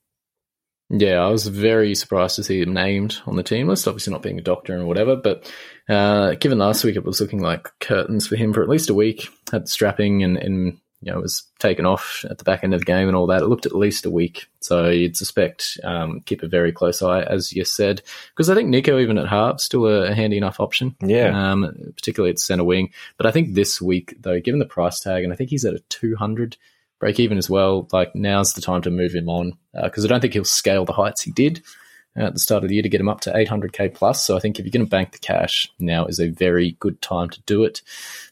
Yeah, I was very surprised to see him named on the team list. Obviously, not being a doctor and whatever, but uh, given last week, it was looking like curtains for him for at least a week. Had strapping and, and you know, was taken off at the back end of the game and all that. It looked at least a week. So you'd suspect um, keep a very close eye, as you said, because I think Nicho even at half, still a, a, handy enough option. Yeah. Um, particularly at centre wing. But I think this week, though, given the price tag, and I think he's at a 200 break even as well, like now's the time to move him on because uh, I don't think he'll scale the heights he did at the start of the year to get him up to 800k plus. So I think if you're going to bank the cash, now is a very good time to do it.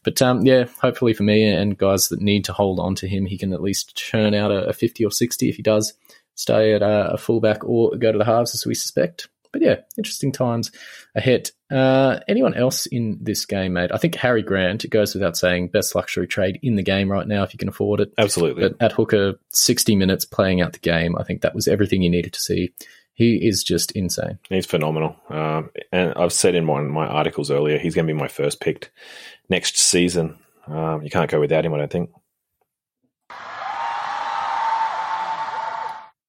But um, yeah, hopefully for me and guys that need to hold on to him, he can at least churn out a, a 50 or 60 if he does stay at a, a fullback or go to the halves, as we suspect. But yeah, interesting times ahead. Uh, anyone else in this game, mate? I think Harry Grant, it goes without saying, best luxury trade in the game right now if you can afford it. Absolutely. But at hooker, 60 minutes playing out the game, I think that was everything you needed to see he is just insane. He's phenomenal. Um, and I've said in one of my articles earlier, he's going to be my first picked next season. Um, you can't go without him, I don't think.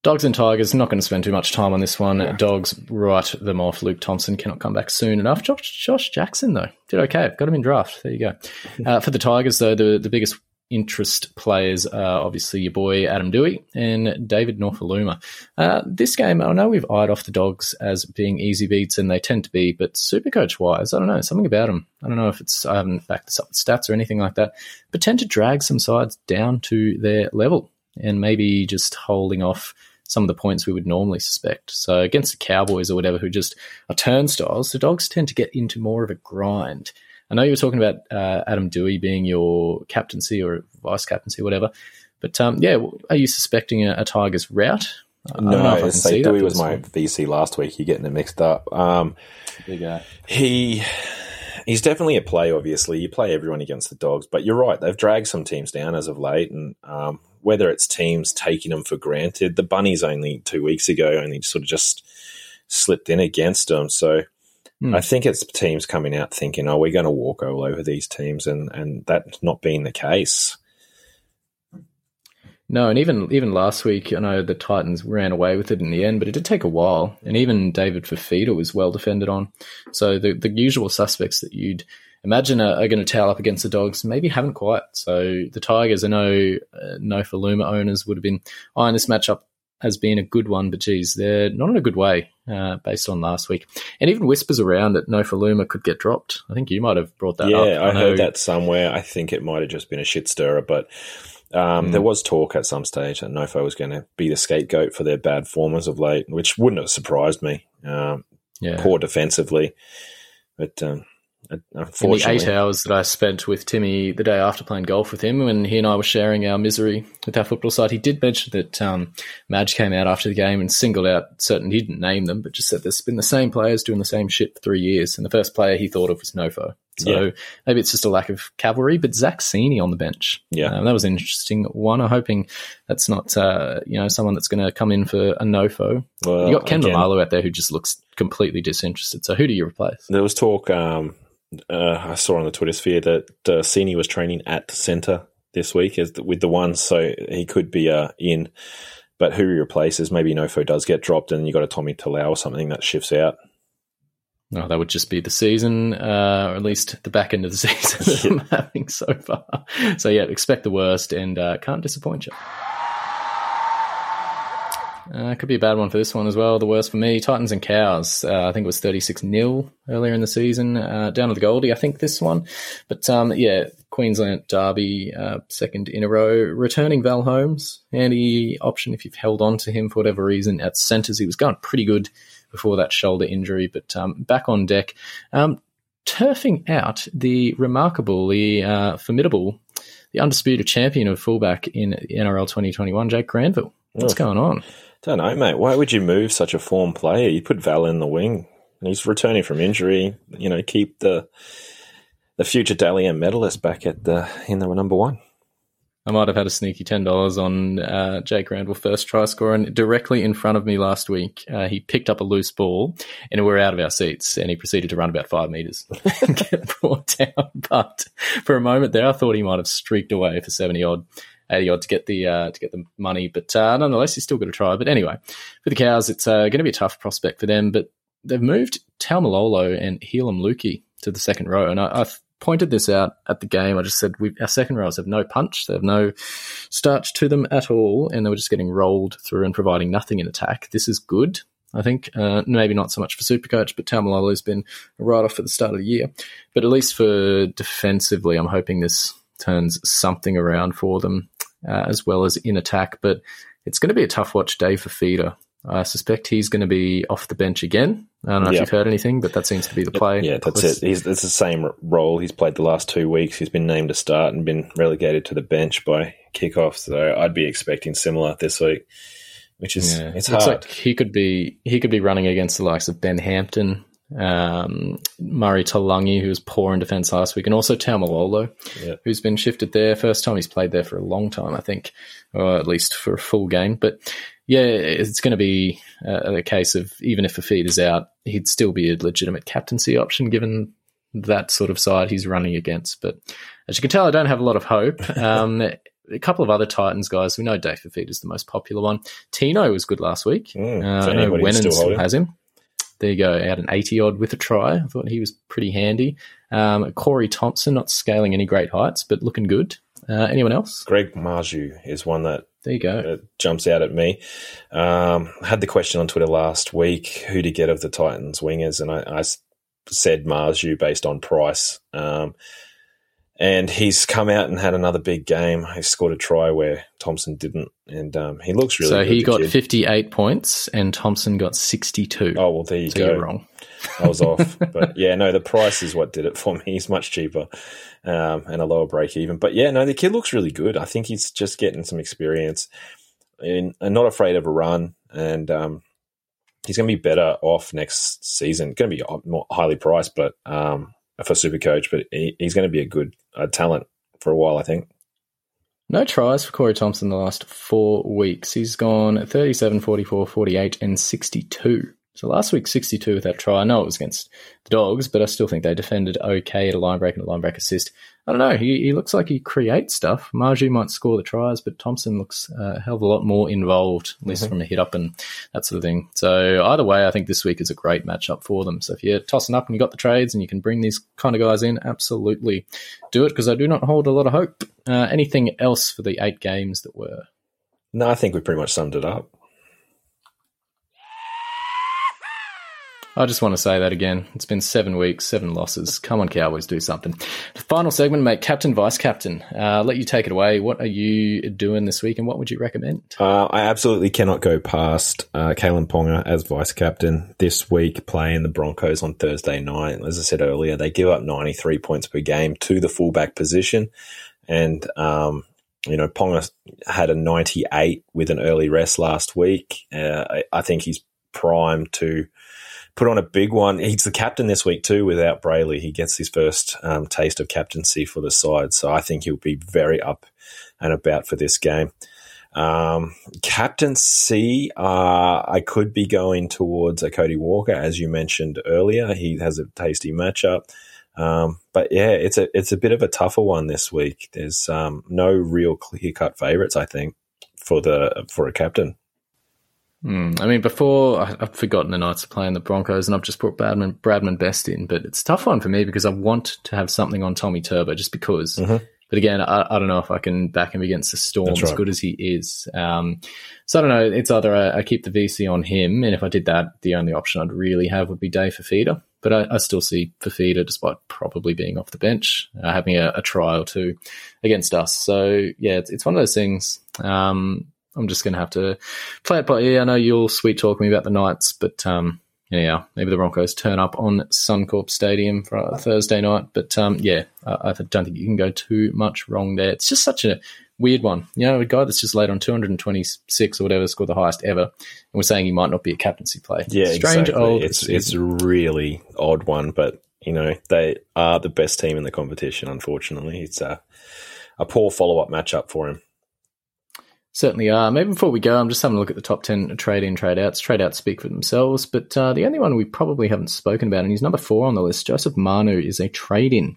Dogs and Tigers, not going to spend too much time on this one. Yeah. Dogs write them off. Luke Thompson cannot come back soon enough. Josh, Josh Jackson, though, did okay. Got him in draft. There you go. (laughs) Uh, for the Tigers, though, the, the biggest interest players are obviously your boy Adam Doueihi and David Nofoaluma. Uh, this game, I know we've eyed off the dogs as being easy beats, and they tend to be, but super coach wise, I don't know, something about them. I don't know if it's, I haven't backed this up with stats or anything like that, but tend to drag some sides down to their level and maybe just holding off some of the points we would normally suspect. So against the Cowboys or whatever, who just are turnstiles, the dogs tend to get into more of a grind. I know you were talking about uh, Adam Doueihi being your captaincy or vice captaincy, or whatever. But um, yeah, are you suspecting a, a Tigers route? no, say Doueihi was my VC last week. You're getting it mixed up. Um, he he's definitely a play. Obviously, you play everyone against the Dogs, but you're right. They've dragged some teams down as of late, and um, whether it's teams taking them for granted, the Bunnies only two weeks ago only sort of just slipped in against them. So Mm. I think it's teams coming out thinking, "Oh, we're going to walk all over these teams," and and that not being the case. No, and even even last week, I know the Titans ran away with it in the end, but it did take a while. And even David Fifita was well defended on. So the the usual suspects that you'd imagine are, are going to towel up against the Dogs maybe haven't quite. So the Tigers, I know uh, Nofoaluma owners would have been eyeing this matchup has been a good one, but geez, they're not in a good way uh, based on last week. And even whispers around that Nofoaluma could get dropped. I think you might have brought that yeah, up. Yeah, I, I heard that somewhere. I think it might have just been a shit stirrer, but um, mm. there was talk at some stage that Nofo was going to be the scapegoat for their bad form as of late, which wouldn't have surprised me. Um, yeah. Poor defensively. But um, Unfortunately. In the eight hours that I spent with Timmy the day after playing golf with him, when he and I were sharing our misery with our football side, he did mention that um, Madge came out after the game and singled out certain, he didn't name them, but just said there's been the same players doing the same shit for three years. And the first player he thought of was Nofo. So yeah. maybe it's just a lack of cavalry, but Zach Sini on the bench. Yeah. Um, that was an interesting one. I'm hoping that's not, uh, you know, someone that's going to come in for a Nofo. Well, you got Ken Maumalo out there who just looks completely disinterested. So who do you replace? There was talk, um, uh, I saw on the Twitter sphere that uh, Sini was training at the centre this week as the, with the ones, so he could be uh, in. But who he replaces? Maybe Nofo does get dropped, and you got a Tommy Talau or something that shifts out. No, that would just be the season, uh, or at least the back end of the (laughs) season that I'm having so far. So yeah, expect the worst, and uh, can't disappoint you. Uh, could be a bad one for this one as well. The worst for me, Titans and Cows. Uh, I think it was 36 0 earlier in the season, uh, down to the Goldie, I think, this one. But um, yeah, Queensland Derby, uh, second in a row. Returning Val Holmes, handy option if you've held on to him for whatever reason at centres. He was going pretty good before that shoulder injury, but um, back on deck. Um, turfing out the remarkable, the uh, formidable, the undisputed champion of fullback in NRL 2021, Jake Granville. What's going on? Don't know, mate. Why would you move such a form player? You put Val in the wing. He's returning from injury. You know, keep the the future Dally M medalist back at the in the number one. I might have had a sneaky ten dollars on uh, Jake Granville first try score, and directly in front of me last week, uh, he picked up a loose ball, and we were out of our seats, and he proceeded to run about five meters and (laughs) (laughs) get brought down. But for a moment there, I thought he might have streaked away for seventy odd. 80 odd to get the uh, to get the money. But uh, nonetheless, he's still got to try. But anyway, for the cows, it's uh, going to be a tough prospect for them. But they've moved Taumalolo and Heilum Luki to the second row, and I, have pointed this out at the game. I just said our second rows have no punch, they have no starch to them at all, and they were just getting rolled through and providing nothing in attack. This is good. I think uh, maybe not so much for Supercoach, but Taumalolo has been a write off at the start of the year. But at least for defensively, I'm hoping this turns something around for them uh, as well as in attack. But it's going to be a tough watch day for Feeder. I suspect he's going to be off the bench again. I don't know if you've heard anything, but that seems to be the play. Yeah, that's it. He's, it's the same role he's played the last two weeks. He's been named to start and been relegated to the bench by kickoff. So I'd be expecting similar this week, which is yeah. it's hard. Like he could be he could be running against the likes of Ben Hampton, um, Murray Taulagi, who was poor in defence last week, and also Taumalolo, yeah. who's been shifted there. First time he's played there for a long time, I think, or at least for a full game. But yeah, it's going to be a, a case of even if a feed is out, he'd still be a legitimate captaincy option given that sort of side he's running against. But as you can tell, I don't have a lot of hope. (laughs) Um, a couple of other Titans guys. We know Dave Fifita is the most popular one. Tino was good last week. Mm, uh, I know Wennon still, still has him. There you go, out an 80 odd with a try. I thought he was pretty handy. Um, Corey Thompson, not scaling any great heights, but looking good. Uh, anyone else? Greg Marzhew is one that There you go. uh, jumps out at me. Um, had the question on Twitter last week: who to get of the Titans wingers, and I said Marzhew based on price. Um, and he's come out and had another big game. He scored a try where Thompson didn't, and um, he looks really. Good. So he got kid. 58 points and Thompson got 62. Oh well, there you so go. wrong. I was off, (laughs) but yeah, no, the price is what did it for me. (laughs) He's much cheaper um, and a lower break even. But yeah, no, the kid looks really good. I think he's just getting some experience and, and not afraid of a run. And um, he's going to be better off next season. Going to be more highly priced, but um, for super coach, but he, he's going to be a good uh, talent for a while. I think. No tries for Corey Thompson the last four weeks. He's gone 37, 44, 48, and 62. So last week, 62 with that try. I know it was against the Dogs, but I still think they defended okay at a line break and a line break assist. I don't know. He, he looks like he creates stuff. Marzhew might score the tries, but Thompson looks uh, a hell of a lot more involved, at least from a hit up and that sort of thing. So either way, I think this week is a great matchup for them. So if you're tossing up and you got the trades and you can bring these kind of guys in, absolutely do it because I do not hold a lot of hope. Uh, anything else for the eight games that were? No, I think we pretty much summed it up. I just want to say that again. It's been seven weeks, seven losses. Come on, Cowboys, do something. The final segment, mate, captain, vice captain. Uh, let you take it away. What are you doing this week and what would you recommend? Uh, I absolutely cannot go past uh, Kalyn Ponga as vice captain this week, playing the Broncos on Thursday night. As I said earlier, they give up 93 points per game to the fullback position. And, um, you know, Ponga had a 98 with an early rest last week. Uh, I, I think he's primed to put on a big one. He's the captain this week too without Brayley. He gets his first um, taste of captaincy for the side. So I think he'll be very up and about for this game. Um, captaincy, uh, I could be going towards a Cody Walker, as you mentioned earlier. He has a tasty matchup. Um, but yeah, it's a it's a bit of a tougher one this week. There's um, no real clear cut favourites, I think, for the for a captain. Hmm, I mean, before I, I've forgotten the Knights are playing the Broncos, and I've just brought Bradman, Bradman Best in, but it's a tough one for me because I want to have something on Tommy Turbo just because. Mhm. But again, I, I don't know if I can back him against the Storm That's as good as he is. Um, so I don't know. It's either I, I keep the VC on him, and if I did that, the only option I'd really have would be Dave Fifita. But I, I still see Fifita, despite probably being off the bench, uh, having a, a try or two against us. So yeah, it's, it's one of those things. Um, I'm just going to have to play it by ear. I know you'll sweet talk me about the Knights, but um, yeah, maybe the Broncos turn up on Suncorp Stadium for a Thursday night. But um, yeah, I, I don't think you can go too much wrong there. It's just such a weird one. You know, a guy that's just laid on 226 or whatever, scored the highest ever, and we're saying he might not be a captaincy play. Yeah, strange exactly. old. It's it's a really odd one, but you know they are the best team in the competition. Unfortunately, it's a a poor follow up matchup for him. Certainly are. Maybe before we go, I'm just having a look at the top 10 trade in, trade outs. Trade outs speak for themselves, but uh, the only one we probably haven't spoken about, and he's number four on the list, Joseph Manu, is a trade in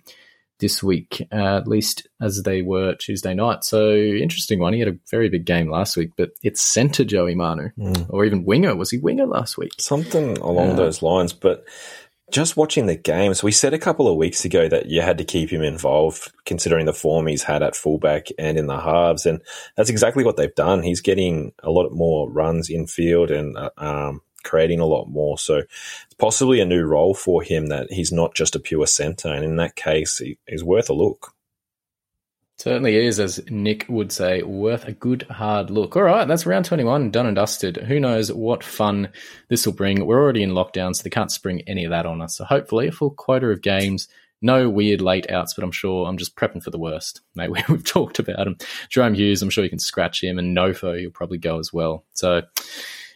this week, uh, at least as they were Tuesday night. So, interesting one. He had a very big game last week, but it's centre Joey Manu, or even winger. Was he winger last week? Something along Yeah. those lines, but just watching the games, we said a couple of weeks ago that you had to keep him involved, considering the form he's had at fullback and in the halves, and that's exactly what they've done. He's getting a lot more runs in field and uh, um, creating a lot more. So it's possibly a new role for him that he's not just a pure centre, and in that case, he, he's worth a look. Certainly is, as Nick would say, worth a good hard look. All right, that's round 21, done and dusted. Who knows what fun this will bring? We're already in lockdown, so they can't spring any of that on us. So hopefully, a full quota of games. No weird late outs, but I'm sure I'm just prepping for the worst. (laughs) Mate, we- we've talked about him. Jahrome Hughes, I'm sure you can scratch him, and Nofo, you'll probably go as well. So,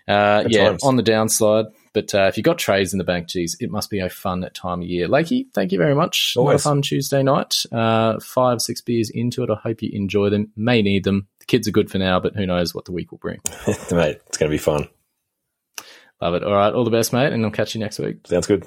uh, yeah, times. on the downside. But uh, if you've got trades in the bank, geez, it must be a fun time of year. Lakey, thank you very much. What a Always. fun Tuesday night. Uh, five, six beers into it. I hope you enjoy them. May need them. The kids are good for now, but who knows what the week will bring. (laughs) Mate, it's going to be fun. Love it. All right, all the best, mate, and I'll catch you next week. Sounds good.